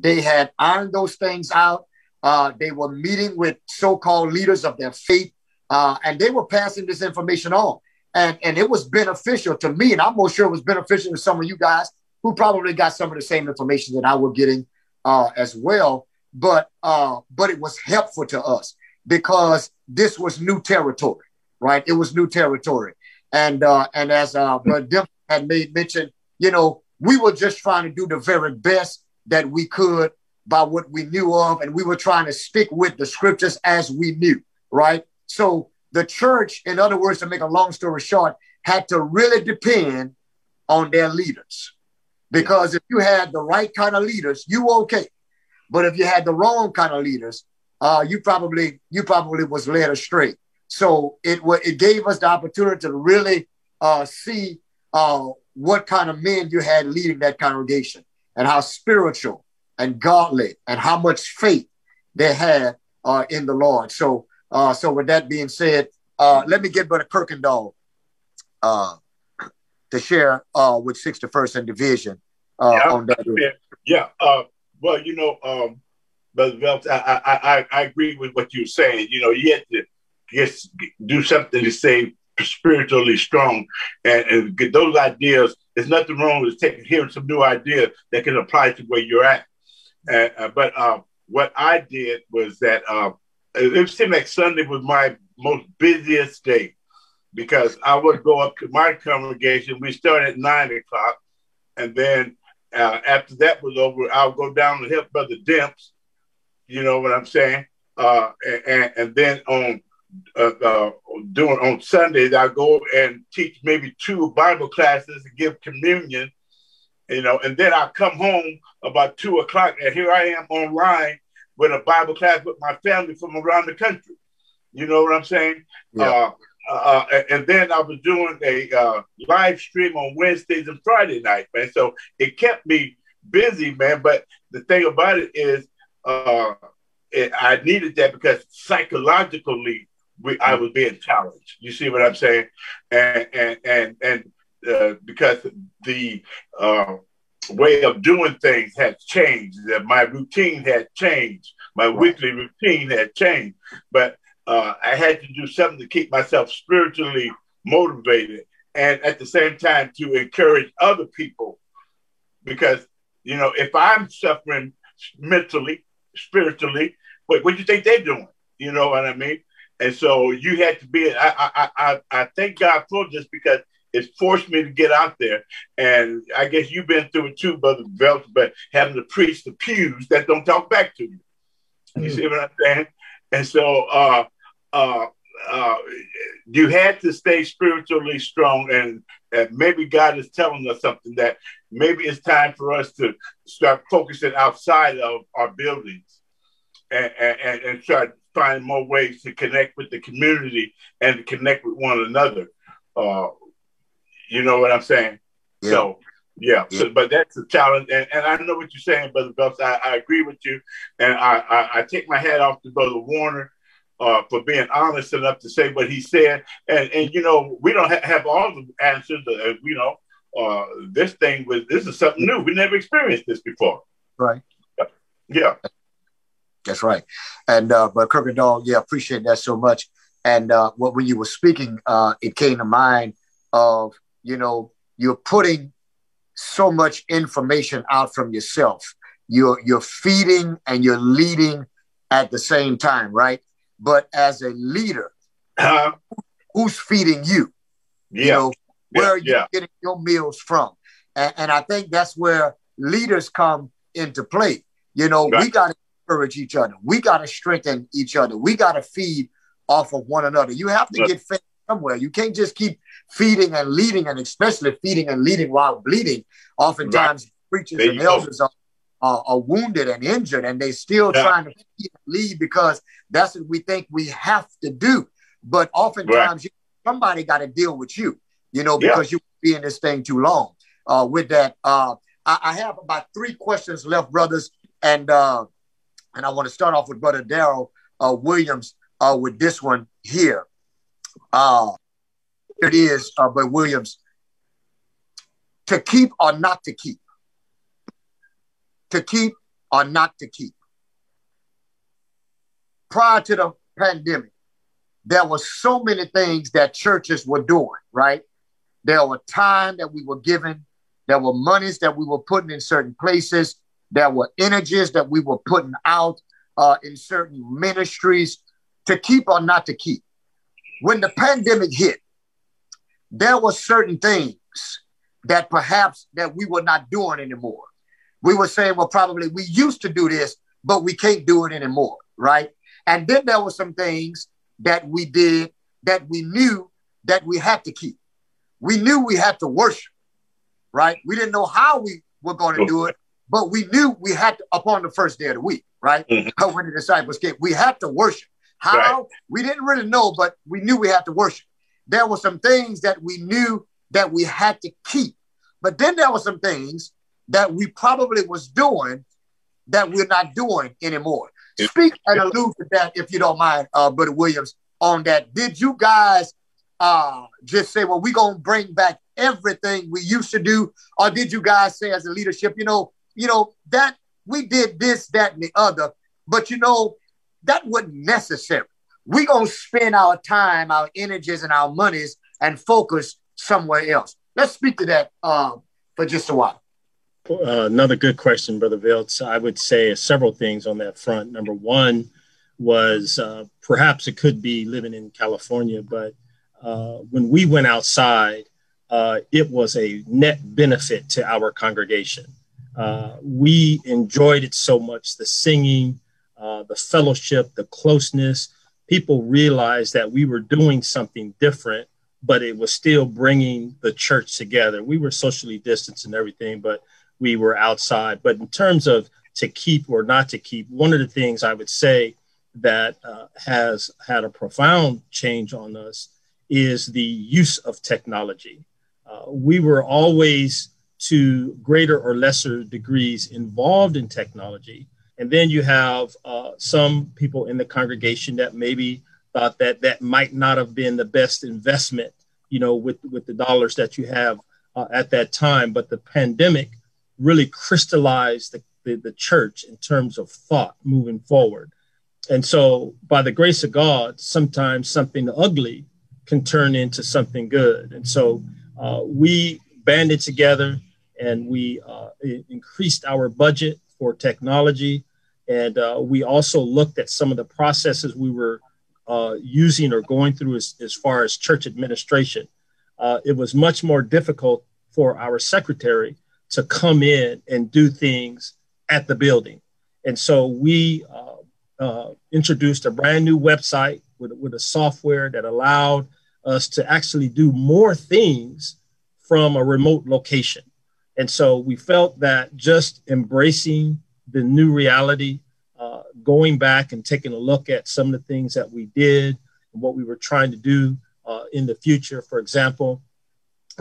[SPEAKER 1] They had ironed those things out. Uh, they were meeting with so-called leaders of their faith, uh, and they were passing this information on. And, and it was beneficial to me, and I'm more sure it was beneficial to some of you guys who probably got some of the same information that I was getting uh, as well. But uh, but it was helpful to us because this was new territory, right? It was new territory, and uh, and as uh, Brother had made mention, you know, we were just trying to do the very best that we could by what we knew of, and we were trying to stick with the scriptures as we knew, right? So the church, in other words, to make a long story short, had to really depend on their leaders. Because if you had the right kind of leaders, you were okay. But if you had the wrong kind of leaders, uh, you probably you probably was led astray. So it it gave us the opportunity to really uh, see uh, what kind of men you had leading that congregation and how spiritual and godly and how much faith they had uh, in the Lord. So uh, so with that being said, uh, let me get Brother Kirkendall uh, to share uh, with 61st and Division uh,
[SPEAKER 9] yeah,
[SPEAKER 1] on that.
[SPEAKER 9] Yeah. Uh, well, you know, um, Brother Viltz, I, I, I, I agree with what you're saying. You know, you have to just do something to stay spiritually strong and, and get those ideas. There's nothing wrong with taking hearing some new ideas that can apply to where you're at. Uh, but uh, what I did was that uh, it seemed like Sunday was my most busiest day because I would go up to my congregation. We start at nine o'clock, and then uh, after that was over, I'll go down and help Brother Demps. You know what I'm saying? Uh, and, and then on uh, uh, doing on Sundays, I go and teach maybe two Bible classes and give communion. You know, and then I come home about two o'clock, and here I am online with a Bible class with my family from around the country. You know what I'm saying? Yeah. Uh, uh, and then I was doing a uh, live stream on Wednesdays and Friday night, man. So it kept me busy, man. But the thing about it is, uh, it, I needed that because psychologically, we, I was being challenged. You see what I'm saying? And and and and uh, because the uh, way of doing things had changed, that my routine had changed, my right. weekly routine had changed, but uh, I had to do something to keep myself spiritually motivated and at the same time to encourage other people. Because, you know, if I'm suffering mentally, spiritually, what, what do you think they're doing? You know what I mean? And so you had to be, I, I, I, I thank God for this because it's forced me to get out there. And I guess you've been through it too, Brother Belt, but having to preach the pews that don't talk back to you. You mm. see what I'm saying? And so uh, uh, uh, you had to stay spiritually strong, and, and maybe God is telling us something that maybe it's time for us to start focusing outside of our buildings and, and, and start finding more ways to connect with the community and to connect with one another. Uh, you know what I'm saying? Yeah. So, yeah, yeah. So, but that's a challenge, and, and I know what you're saying, Brother Phelps. I, I agree with you, and I, I, I take my hat off to Brother Warner uh, for being honest enough to say what he said. And, and you know, we don't ha- have all the answers. Uh, you know, uh, this thing was this is something new. We never experienced this before.
[SPEAKER 1] Right.
[SPEAKER 9] Yeah.
[SPEAKER 1] That's right. And uh, but Kirkendall, yeah, appreciate that so much. And uh, what when you were speaking, uh, it came to mind of you know you're putting so much information out from yourself. You're you're feeding and you're leading at the same time, right? But as a leader, uh, who's feeding you? Yeah. You know, where yeah. are you yeah. getting your meals from? And, and, I think that's where leaders come into play. You know, right. we got to encourage each other. We got to strengthen each other. We got to feed off of one another. You have to get fed somewhere. You can't just keep feeding and leading, and especially feeding and leading while bleeding. Oftentimes, right. preachers and elders are, are, are, wounded and injured, and they still yeah. trying to lead because that's what we think we have to do. But oftentimes, right. you, somebody got to deal with you, you know, because yeah. you be in this thing too long. Uh, with that, uh, I, I, have about three questions left, brothers, and uh, and I want to start off with Brother Daryl uh, Williams uh, with this one here. Uh, it is, uh, but Williams, to keep or not to keep, to keep or not to keep. Prior to the pandemic, there were so many things that churches were doing, right? There were time that we were given. There were monies that we were putting in certain places. There were energies that we were putting out uh, in certain ministries to keep or not to keep. When the pandemic hit, there were certain things that perhaps that we were not doing anymore. We were saying, well, probably we used to do this, but we can't do it anymore, right? And then there were some things that we did that we knew that we had to keep. We knew we had to worship, right? We didn't know how we were going to do it, but we knew we had to upon the first day of the week, right? Mm-hmm. When the disciples came, we had to worship. How right. we didn't really know, but we knew we had to worship. There were some things that we knew that we had to keep, but then there were some things that we probably was doing that we're not doing anymore. Speak and allude to that, if you don't mind, uh, Brother Williams, on that. Did you guys uh, just say, well, we're going to bring back everything we used to do? Or did you guys say as a leadership, you know, you know, that we did this, that, and the other, but you know, that wasn't necessary. We're to spend our time, our energies, and our monies and focus somewhere else. Let's speak to that uh, for just a while.
[SPEAKER 8] Uh, another good question, Brother Viltz. I would say several things on that front. Number one was uh, perhaps it could be living in California, but uh, when we went outside, uh, it was a net benefit to our congregation. Uh, we enjoyed it so much the singing, uh, the fellowship, the closeness. People realized that we were doing something different, but it was still bringing the church together. We were socially distanced and everything, but we were outside. But in terms of to keep or not to keep, one of the things I would say that uh, has had a profound change on us is the use of technology. Uh, we were always to greater or lesser degrees involved in technology. And then you have uh, some people in the congregation that maybe thought that that might not have been the best investment, you know, with, with the dollars that you have uh, at that time. But the pandemic really crystallized the, the, the church in terms of thought moving forward. And so, by the grace of God, sometimes something ugly can turn into something good. And so, uh, we banded together and we uh, increased our budget for technology. And uh, we also looked at some of the processes we were uh, using or going through as, as far as church administration. Uh, it was much more difficult for our secretary to come in and do things at the building. And so we uh, uh, introduced a brand new website with, with a software that allowed us to actually do more things from a remote location. And so we felt that just embracing the new reality, uh, going back and taking a look at some of the things that we did and what we were trying to do uh, in the future. For example,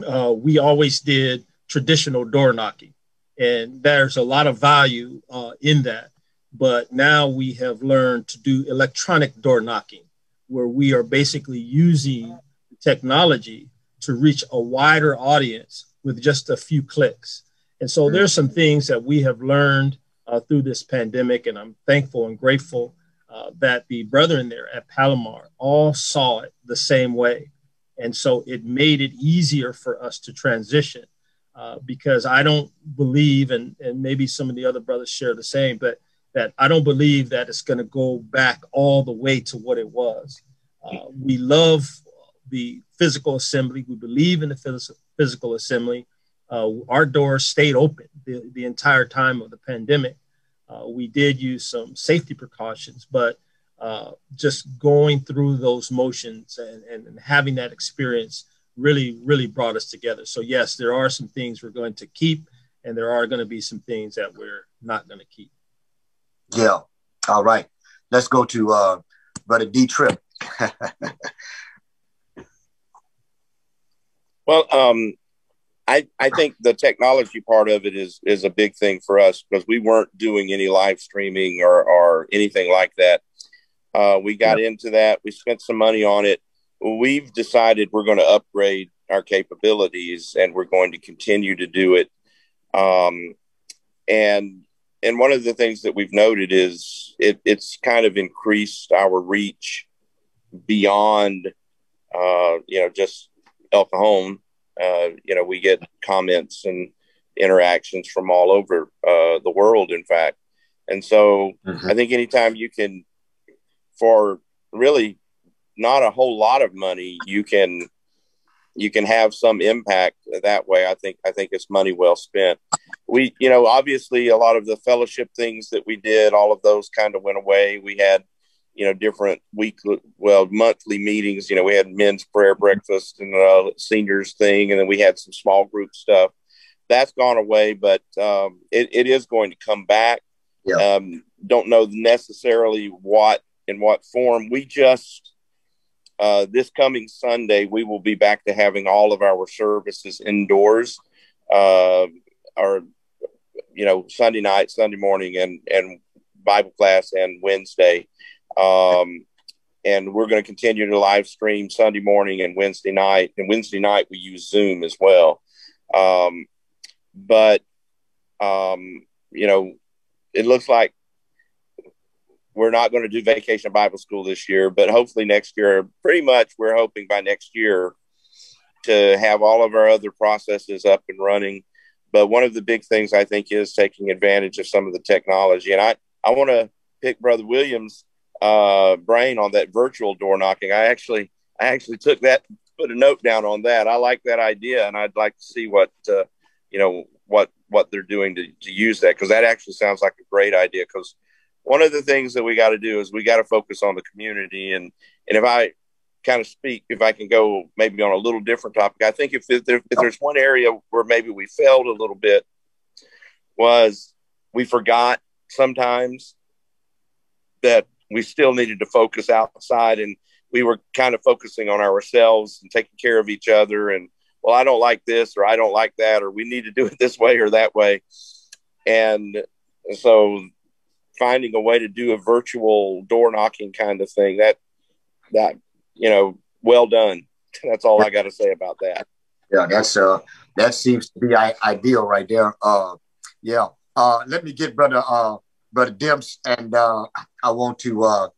[SPEAKER 8] uh, we always did traditional door knocking. And there's a lot of value uh, in that. But now we have learned to do electronic door knocking, where we are basically using technology to reach a wider audience with just a few clicks. And so there's some things that we have learned uh, through this pandemic. And I'm thankful and grateful uh, that the brethren there at Palomar all saw it the same way. And so it made it easier for us to transition uh, because I don't believe, and, and maybe some of the other brothers share the same, but that I don't believe that it's going to go back all the way to what it was. Uh, we love the physical assembly. We believe in the physical assembly. Uh, our doors stayed open the, the entire time of the pandemic. Uh, we did use some safety precautions, but uh, just going through those motions and, and, and, having that experience really, really brought us together. So, yes, there are some things we're going to keep, and there are going to be some things that we're not going to keep.
[SPEAKER 1] Yeah. All right. Let's go to uh, Brother D Tripp.
[SPEAKER 7] well, um, I, I think the technology part of it is is a big thing for us because we weren't doing any live streaming or, or anything like that. Uh, we got yep. into that. We spent some money on it. We've decided we're going to upgrade our capabilities and we're going to continue to do it. Um, and and one of the things that we've noted is it, it's kind of increased our reach beyond, uh, you know, just El Cajon. Uh, you know, we get comments and interactions from all over uh, the world, in fact. And so mm-hmm. I think anytime you can, for really not a whole lot of money, you can you can have some impact that way. I think I think it's money well spent. We, you know, obviously a lot of the fellowship things that we did, all of those kind of went away. We had, you know, different weekly, well, monthly meetings. You know, we had men's prayer breakfast and uh, seniors thing, and then we had some small group stuff. That's gone away, but um, it, it is going to come back. Yeah. Um, don't know necessarily what in what form. We just uh, this coming Sunday, we will be back to having all of our services indoors. Uh, our, you know, Sunday night, Sunday morning, and and Bible class, and Wednesday. Um, and we're going to continue to live stream Sunday morning and Wednesday night. And Wednesday night we use Zoom as well. Um, but um, you know, it looks like we're not going to do vacation Bible school this year, but hopefully next year, pretty much we're hoping by next year to have all of our other processes up and running. But one of the big things I think is taking advantage of some of the technology. And I, I want to pick Brother Williams' uh, brain on that virtual door knocking. I actually, I actually took that, put a note down on that. I like that idea, and I'd like to see what, uh, you know, what what they're doing to, to use that because that actually sounds like a great idea because one of the things that we got to do is we got to focus on the community. And and if I kind of speak, if I can go maybe on a little different topic, I think if, there, if there's one area where maybe we failed a little bit was we forgot sometimes that we still needed to focus outside and we were kind of focusing on ourselves and taking care of each other and well i don't like this or i don't like that or we need to do it this way or that way and so finding a way to do a virtual door knocking kind of thing. That that you know, well done. That's all I got to say about that.
[SPEAKER 1] Yeah, that's uh, that seems to be ideal right there. Uh, yeah. Uh, let me get brother uh, brother Demps, and uh, I want to uh,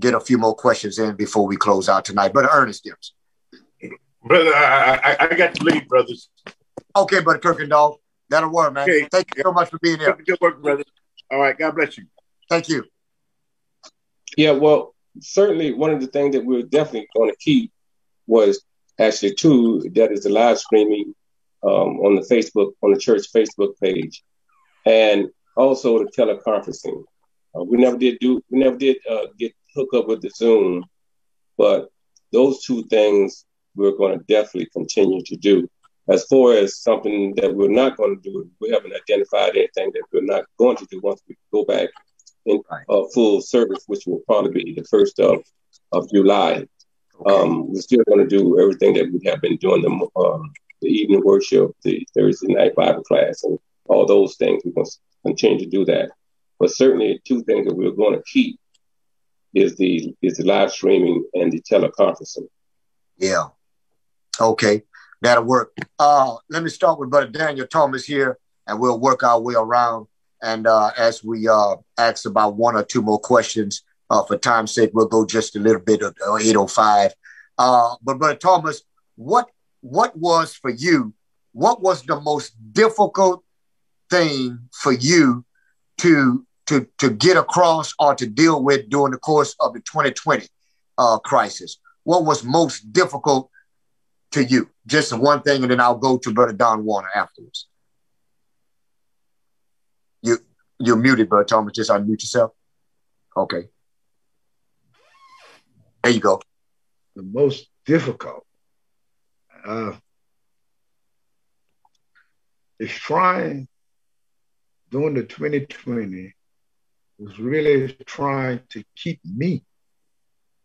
[SPEAKER 1] get a few more questions in before we close out tonight. Brother Ernest Demps.
[SPEAKER 9] Brother, I, I, I got to leave, brothers.
[SPEAKER 1] Okay, brother Kirkendall. That'll work, man. Okay. Thank you so much for being here.
[SPEAKER 9] Good work, brother. All right. God bless you.
[SPEAKER 1] Thank you.
[SPEAKER 5] Yeah, well, certainly one of the things that we're definitely going to keep was actually two that is the live streaming um, on the Facebook on the church Facebook page, and also the teleconferencing. Uh, we never did do we never did uh, get hook up with the Zoom, but those two things we're going to definitely continue to do. As far as something that we're not going to do, we haven't identified anything that we're not going to do once we go back in uh, full service, which will probably be the first of, of July. Okay. Um, we're still going to do everything that we have been doing the, um, the evening worship, the Thursday night Bible class, and all those things. We're going to continue to do that. But certainly, two things that we're going to keep is the is the live streaming and the teleconferencing.
[SPEAKER 1] Yeah. Okay, that'll work. Uh, let me start with Brother Daniel Thomas here, and we'll work our way around And uh, as we uh, ask about one or two more questions, uh, for time's sake, we'll go just a little bit of 805. Uh, but Brother Thomas, what what was for you? What was the most difficult thing for you to to to get across or to deal with during the course of the 2020 uh, crisis? What was most difficult to you? Just one thing, and then I'll go to Brother Don Warner afterwards. You you're muted, Brother Thomas. Just unmute yourself. Okay. There you go.
[SPEAKER 6] The most difficult uh, is trying during the 2020 was really trying to keep me,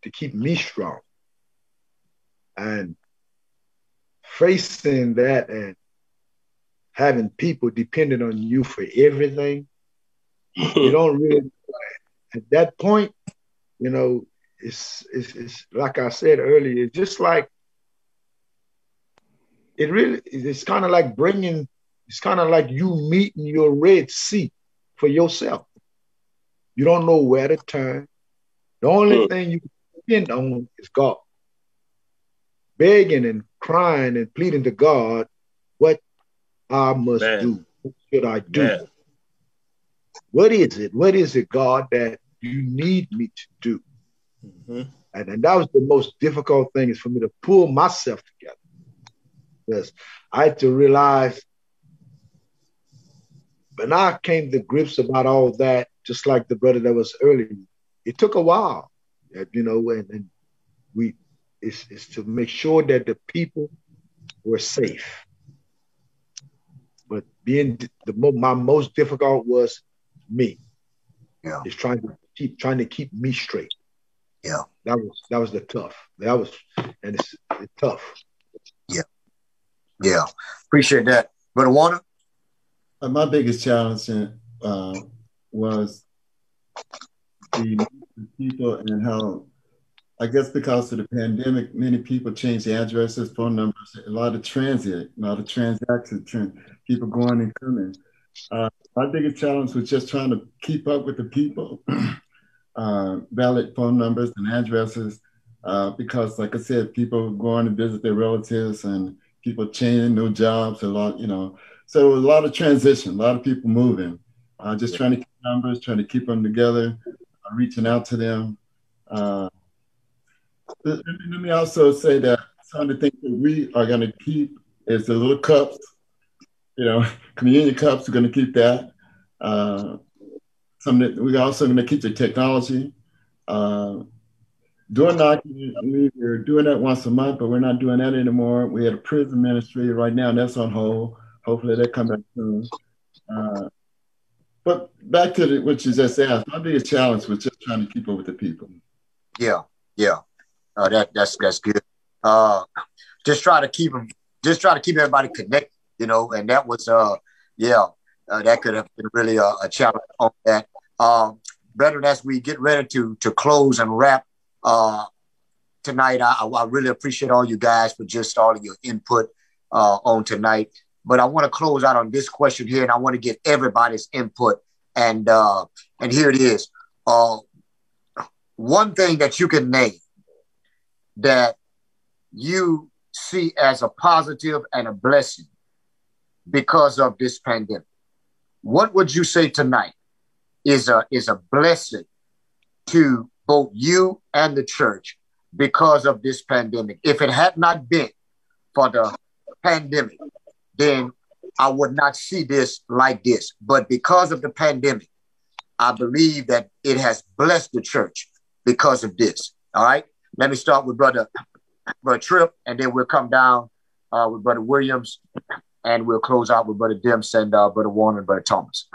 [SPEAKER 6] to keep me strong. And facing that and having people dependent on you for everything, you don't really, at that point, you know, it's, it's, it's like I said earlier, it's just like, it really, it's kind of like bringing, it's kind of like you meeting your Red Sea for yourself. You don't know where to turn. The only thing you depend on is God. Begging and crying and pleading to God, what I must Man. do. What should I do? Man. What is it? What is it, God, that you need me to do? Mm-hmm. And, and that was the most difficult thing is for me to pull myself together. Because I had to realize when I came to grips about all that, just like the brother that was early, it took a while, you know, and, and we it's, it's to make sure that the people were safe. But being the my most difficult was me.
[SPEAKER 1] Yeah.
[SPEAKER 6] It's trying to keep trying to keep me straight.
[SPEAKER 1] Yeah.
[SPEAKER 6] That was that was the tough. That was and it's, it's tough.
[SPEAKER 1] Yeah. Yeah. Appreciate that. But Warner?
[SPEAKER 4] Uh, my biggest challenge uh, was the people and how I guess because of the pandemic, many people changed the addresses, phone numbers, a lot of transit, a lot of transactions, people going and coming. Uh, my biggest challenge was just trying to keep up with the people. uh, valid phone numbers and addresses uh, because, like I said, people going to visit their relatives and people changing new jobs a lot, you know. So a lot of transition, a lot of people moving. Uh, just trying to keep numbers, trying to keep them together, uh, reaching out to them. Uh, let, let me also say that some of the things that we are going to keep is the little cups. You know, communion cups. We're going to keep that. Uh, some we're also going to keep the technology. Uh, knocking, we were doing that once a month, but we're not doing that anymore. We had a prison ministry right now, and that's on hold. Hopefully, that come back soon. Uh, but back to the, what you just asked, my biggest challenge was just trying to keep up with the people.
[SPEAKER 1] Yeah, yeah, uh, that that's that's good. Uh, just try to keep them, just try to keep everybody connected, you know. And that was, uh, yeah, uh, that could have been really a, a challenge on that. Um, brethren, as we get ready to to close and wrap uh, tonight, I, I really appreciate all you guys for just all of your input uh, on tonight. But I want to close out on this question here, and I want to get everybody's input. And uh, and here it is. Uh, one thing that you can name that you see as a positive and a blessing because of this pandemic. What would you say tonight? is a is a blessing to both you and the church because of this pandemic. If it had not been for the pandemic, then I would not see this like this. But because of the pandemic, I believe that it has blessed the church because of this. All right. Let me start with brother, brother Tripp, and then we'll come down uh, with brother Williams, and we'll close out with brother Demps and uh, brother Warner and brother Thomas.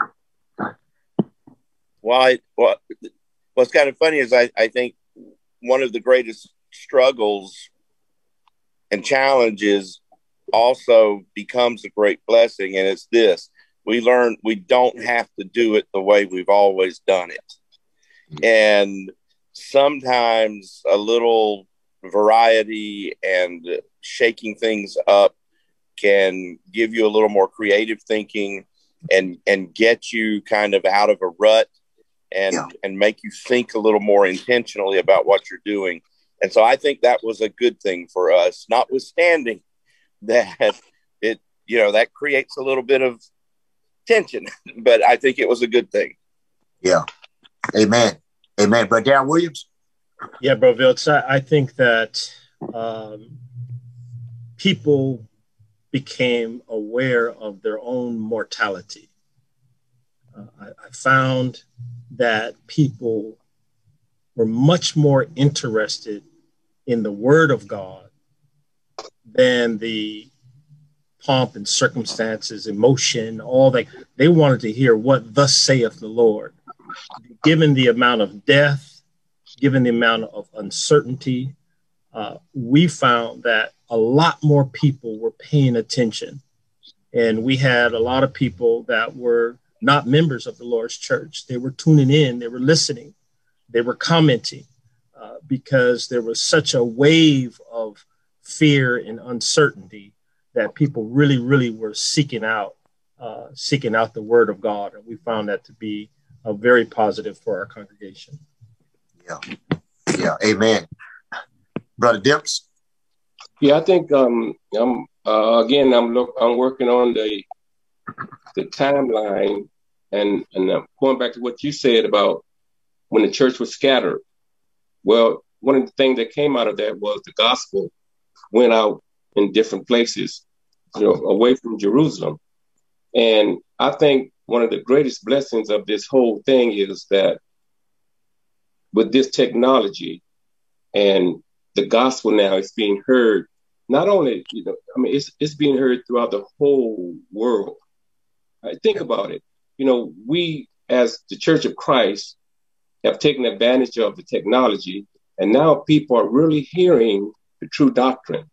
[SPEAKER 7] Well, I, well, what's kind of funny is I, I think one of the greatest struggles and challenges also becomes a great blessing, and it's this: we learn we don't have to do it the way we've always done it, and sometimes a little variety and shaking things up can give you a little more creative thinking and and get you kind of out of a rut and yeah. and make you think a little more intentionally about what you're doing. And so I think that was a good thing for us, notwithstanding that it you know that creates a little bit of tension, but I think it was a good thing.
[SPEAKER 1] Yeah. Amen. Amen. But Dan Williams.
[SPEAKER 8] Yeah, bro, Viltz, I, I think that um, people became aware of their own mortality. Uh, I, I found that people were much more interested in the Word of God than the pomp and circumstances, emotion, all that. They wanted to hear what thus saith the Lord. Given the amount of death, given the amount of uncertainty, uh, we found that a lot more people were paying attention. And we had a lot of people that were not members of the Lord's church. They were tuning in, they were listening, they were commenting uh, because there was such a wave of fear and uncertainty that people really, really were seeking out, uh, seeking out the word of God. And we found that to be a very positive for our congregation.
[SPEAKER 1] Yeah. Yeah. Amen. Brother Demps.
[SPEAKER 5] Yeah, I think um, I'm uh, again. I'm look. I'm working on the the timeline, and and uh, going back to what you said about when the church was scattered. Well, one of the things that came out of that was the gospel went out in different places, you know, away from Jerusalem. And I think one of the greatest blessings of this whole thing is that with this technology and the gospel now is being heard not only, you know, I mean, it's, it's being heard throughout the whole world. Right? Think about it. You know, we as the Church of Christ have taken advantage of the technology, and now people are really hearing the true doctrine,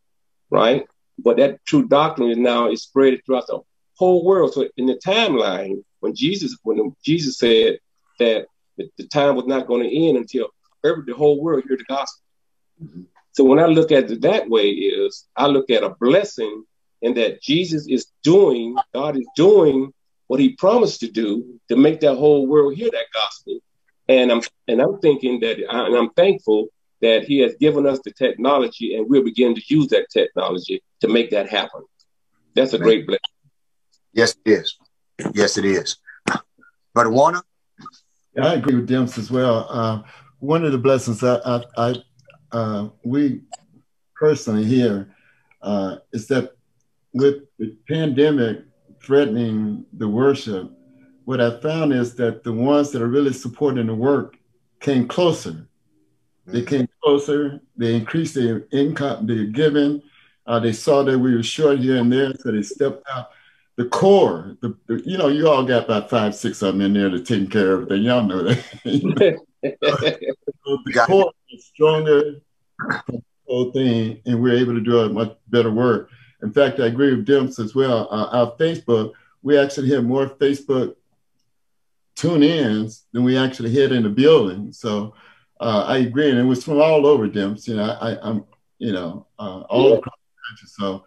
[SPEAKER 5] right? But that true doctrine is now is spread throughout the whole world. So in the timeline, when Jesus when Jesus said that the, time was not going to end until every the whole world hear the gospel. Mm-hmm. So when I look at it that way, is I look at a blessing in that Jesus is doing, God is doing what He promised to do to make that whole world hear that gospel. And I'm and I'm thinking that, and I'm thankful that He has given us the technology, and we're beginning to use that technology to make that happen. That's a great blessing.
[SPEAKER 1] Yes, it is. Yes, it is. Brother Warner.
[SPEAKER 4] Yeah, I agree with Demps as well. Uh, one of the blessings that I, I uh, we personally here uh, is that with the pandemic threatening the worship, what I found is that the ones that are really supporting the work came closer. They came closer. They increased their income, their giving. Uh, they saw that we were short here and there, so they stepped out. The core, the, the, you know, you all got about five, six of them in there to take care of everything. Y'all know that. the core is stronger the whole thing, and we're able to do a much better work. In fact, I agree with Demps as well. Uh, our Facebook, we actually have more Facebook tune-ins than we actually had in the building. So uh, I agree, and it was from all over Demps. You know, I, am you know, uh, all yeah. across the country. So,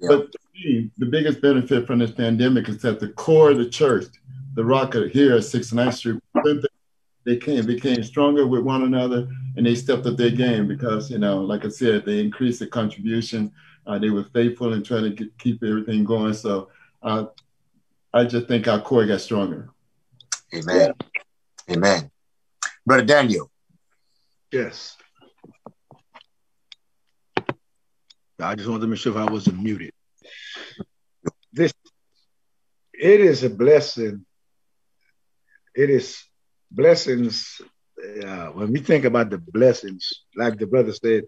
[SPEAKER 4] yeah. but me, the biggest benefit from this pandemic is that the core of the church, the rock of here at 69th Street, they came became stronger with one another and they stepped up their game because you know like i said they increased the contribution uh, they were faithful and trying to get, keep everything going so uh, i just think our core got stronger
[SPEAKER 1] amen amen brother daniel
[SPEAKER 6] yes i just wanted to make sure if i wasn't muted this it is a blessing it is blessings, uh, when we think about the blessings, like the brother said,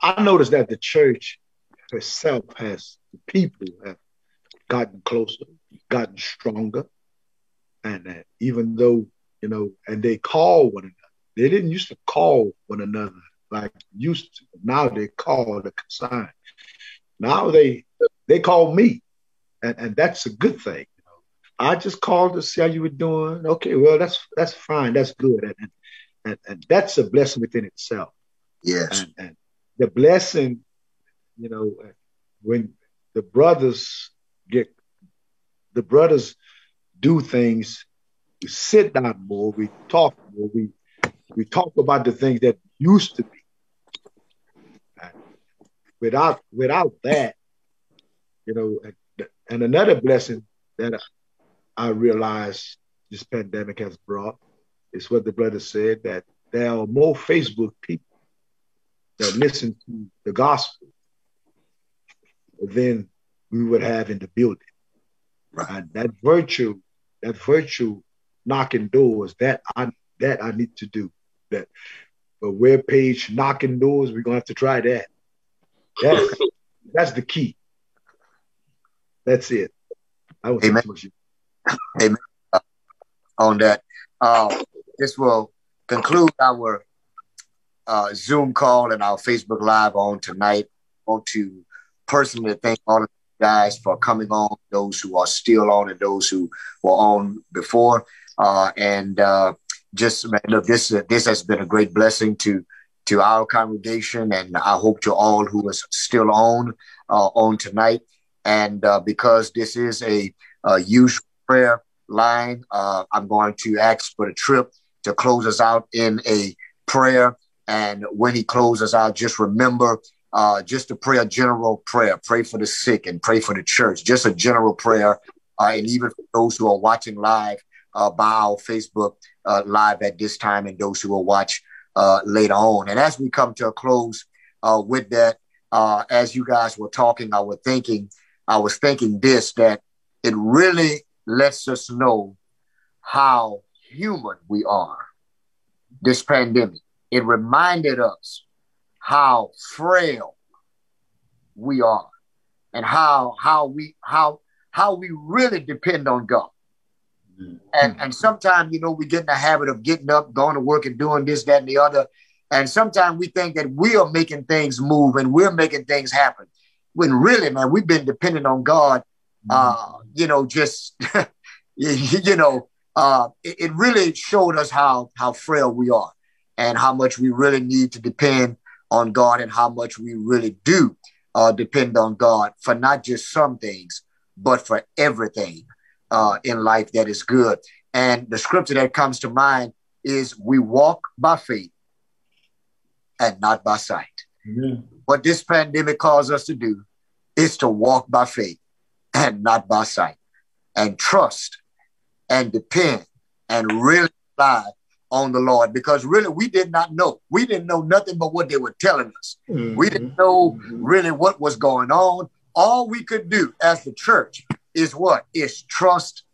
[SPEAKER 6] I noticed that the church herself has, the people have gotten closer, gotten stronger. And uh, even though, you know, and they call one another, they didn't used to call one another like used to. Now they call the consign. Now they they call me, and, and that's a good thing. I just called to see how you were doing. Okay, well, that's that's fine. That's good. And, and, and that's a blessing within itself.
[SPEAKER 1] Yes.
[SPEAKER 6] And, and the blessing, you know, when the brothers get, the brothers do things, we sit down more, we talk more, we we talk about the things that used to be. Without without that, you know, and another blessing that I realize this pandemic has brought is what the brother said that there are more Facebook people that listen to the gospel than we would have in the building. Right. And that virtue, that virtue knocking doors, that I that I need to do. That a web page knocking doors, we're gonna have to try that. That's, that's the key. That's it.
[SPEAKER 1] I will Amen. Amen. Uh, on that. Uh, this will conclude our uh, Zoom call and our Facebook Live on tonight. I want to personally thank all of you guys for coming on, those who are still on and those who were on before. Uh, and uh, just look, this this has been a great blessing to to our congregation, and I hope to all who is still on uh, on tonight. And uh, because this is a, a usual prayer line, uh, I'm going to ask for the Tripp to close us out in a prayer. And when he closes out, just remember uh, just to pray a general prayer. Pray for the sick and pray for the church. Just a general prayer. Uh, and even for those who are watching live uh, by our Facebook uh, live at this time and those who will watch uh, later on. And as we come to a close uh, with that, as you guys were talking, I was thinking, I was thinking this that it really lets us know how human we are. This pandemic, it reminded us how frail we are and how how we how how we really depend on God. Mm-hmm. And and sometimes you know we get in the habit of getting up, going to work, and doing this, that, and the other. And sometimes we think that we are making things move and we're making things happen. When really, man, we've been dependent on God. Uh, you know, just you know, uh, it, it really showed us how how frail we are and how much we really need to depend on God and how much we really do uh, depend on God for not just some things, but for everything uh, in life that is good. And the scripture that comes to mind is we walk by faith and not by sight. Mm-hmm. What this pandemic calls us to do is to walk by faith and not by sight and trust and depend and really rely on the Lord because really we did not know. We didn't know nothing but what they were telling us. Mm-hmm. We didn't know mm-hmm. really what was going on. All we could do as the church is what? Is trust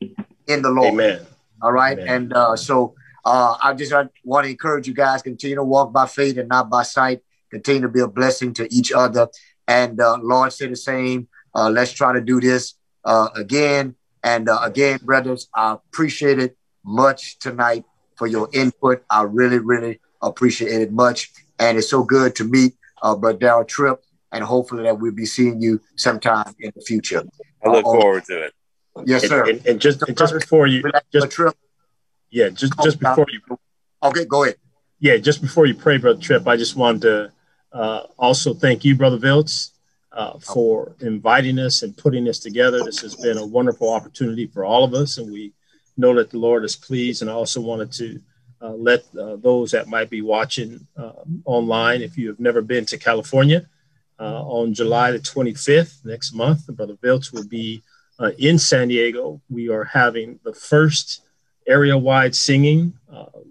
[SPEAKER 1] in the Lord.
[SPEAKER 8] Amen.
[SPEAKER 1] All right.
[SPEAKER 8] Amen.
[SPEAKER 1] And uh, so uh, I just I want to encourage you guys continue to walk by faith and not by sight. Continue to be a blessing to each other. And uh, Lord said the same. Uh, let's try to do this uh, again and uh, again, brothers, I appreciate it much tonight for your input. I really, really appreciate it much. And it's so good to meet uh, Brother Darrell Tripp. And hopefully that we'll be seeing you sometime in the future.
[SPEAKER 7] I look uh, forward to it.
[SPEAKER 1] Yes, sir.
[SPEAKER 8] And, and, and just, and just before you, just, Tripp, yeah, just, just before you.
[SPEAKER 1] Okay, go ahead.
[SPEAKER 8] Yeah, just before you pray, Brother Tripp, I just wanted to uh, also thank you, Brother Viltz uh, for inviting us and putting this together. This has been a wonderful opportunity for all of us, and we know that the Lord is pleased. And I also wanted to uh, let uh, those that might be watching uh, online, if you have never been to California, uh, on July the 25th next month, Brother Viltz will be uh, in San Diego. We are having the first area-wide singing.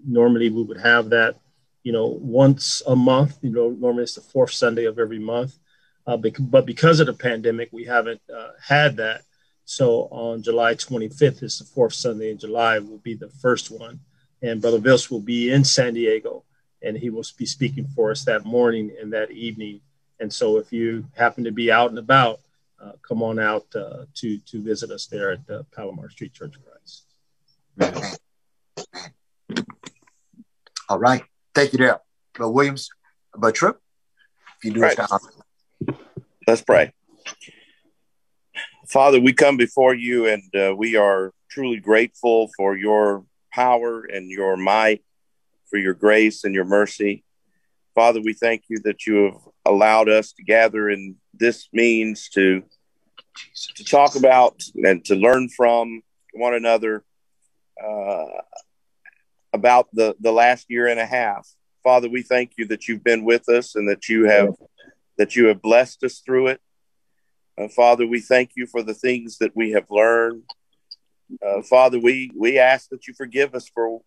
[SPEAKER 8] normally, we would have that, you know, once a month. You know, normally it's the fourth Sunday of every month. Uh, but because of the pandemic, we haven't uh, had that. So on July 25th, is the fourth Sunday in July, will be the first one. And Brother Viltz will be in San Diego and he will be speaking for us that morning and that evening. And so if you happen to be out and about, uh, come on out uh, to, to visit us there at the Palomar Street Church of Christ.
[SPEAKER 1] All right. Thank you there. Brother Williams, Brother Tripp, if you do right.
[SPEAKER 7] Let's pray. Father, we come before you and uh, we are truly grateful for your power and your might, for your grace and your mercy. Father, we thank you that you have allowed us to gather in this means to to talk about and to learn from one another uh, about the, the last year and a half. Father, we thank you that you've been with us and that you have that you have blessed us through it. Uh, Father, we thank you for the things that we have learned. Uh, Father, we we ask that you forgive us for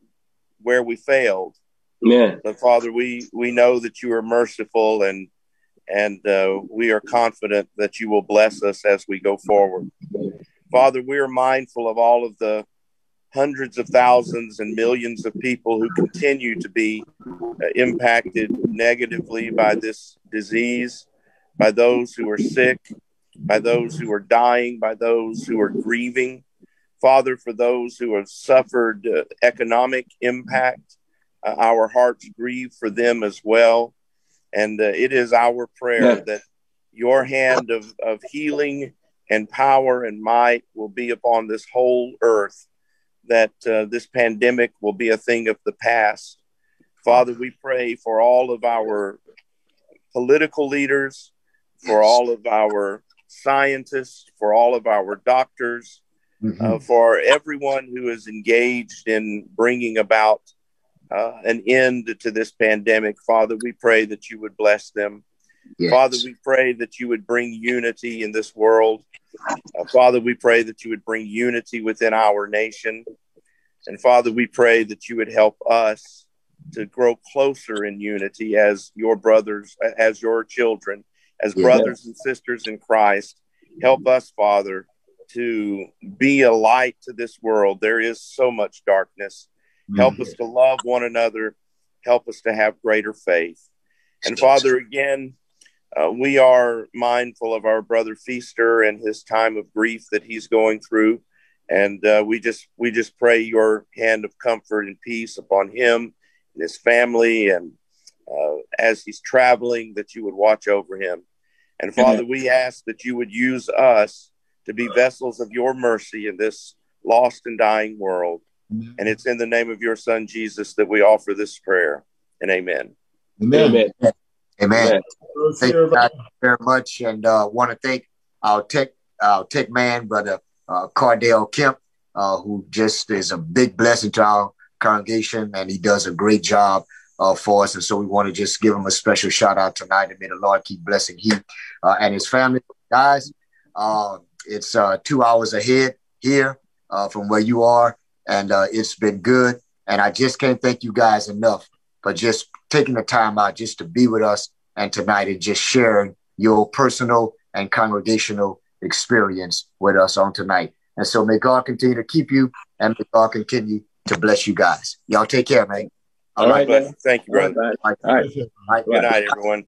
[SPEAKER 7] where we failed. But Father, we we know that you are merciful and and uh, we are confident that you will bless us as we go forward. Father, we are mindful of all of the hundreds of thousands and millions of people who continue to be uh, impacted negatively by this disease, by those who are sick, by those who are dying, by those who are grieving. Father, for those who have suffered uh, economic impact, uh, our hearts grieve for them as well. And uh, it is our prayer
[SPEAKER 5] Yeah.
[SPEAKER 7] that your hand of, of healing and power and might will be upon this whole earth, that uh, this pandemic will be a thing of the past. Father, we pray for all of our political leaders, for all of our scientists, for all of our doctors, uh, for everyone who is engaged in bringing about uh, an end to this pandemic. Father, we pray that you would bless them.
[SPEAKER 1] Yes.
[SPEAKER 7] Father, we pray that you would bring unity in this world. Uh, Father, we pray that you would bring unity within our nation. And Father, we pray that you would help us to grow closer in unity as your brothers, as your children, as
[SPEAKER 5] Yeah.
[SPEAKER 7] brothers and sisters in Christ. Help us, Father, to be a light to this world. There is so much darkness. Help us to love one another. Help us to have greater faith. And Father, again, uh, we are mindful of our brother Feaster and his time of grief that he's going through, and uh, we just we just pray your hand of comfort and peace upon him and his family, and uh, as he's traveling, that you would watch over him. And Father, we ask that you would use us to be vessels of your mercy in this lost and dying world. And it's in the name of your Son Jesus that we offer this prayer. And amen.
[SPEAKER 4] Amen.
[SPEAKER 5] Amen.
[SPEAKER 1] Amen. Thank you guys very much, and uh, want to thank our tech our tech man, brother uh, Cardell Kemp, uh, who just is a big blessing to our congregation, and he does a great job uh, for us. And so we want to just give him a special shout out tonight, and may the Lord keep blessing him uh, and his family. Guys, uh, it's uh, two hours ahead here uh, from where you are, and uh, it's been good. And I just can't thank you guys enough for just taking the time out just to be with us and tonight and just sharing your personal and congregational experience with us on tonight. And so may God continue to keep you and may God continue to bless you guys. Y'all take care, man.
[SPEAKER 5] All right,
[SPEAKER 7] Bless
[SPEAKER 5] man.
[SPEAKER 7] Thank you, brother.
[SPEAKER 5] All right. All right.
[SPEAKER 1] All right.
[SPEAKER 7] Good night, everyone.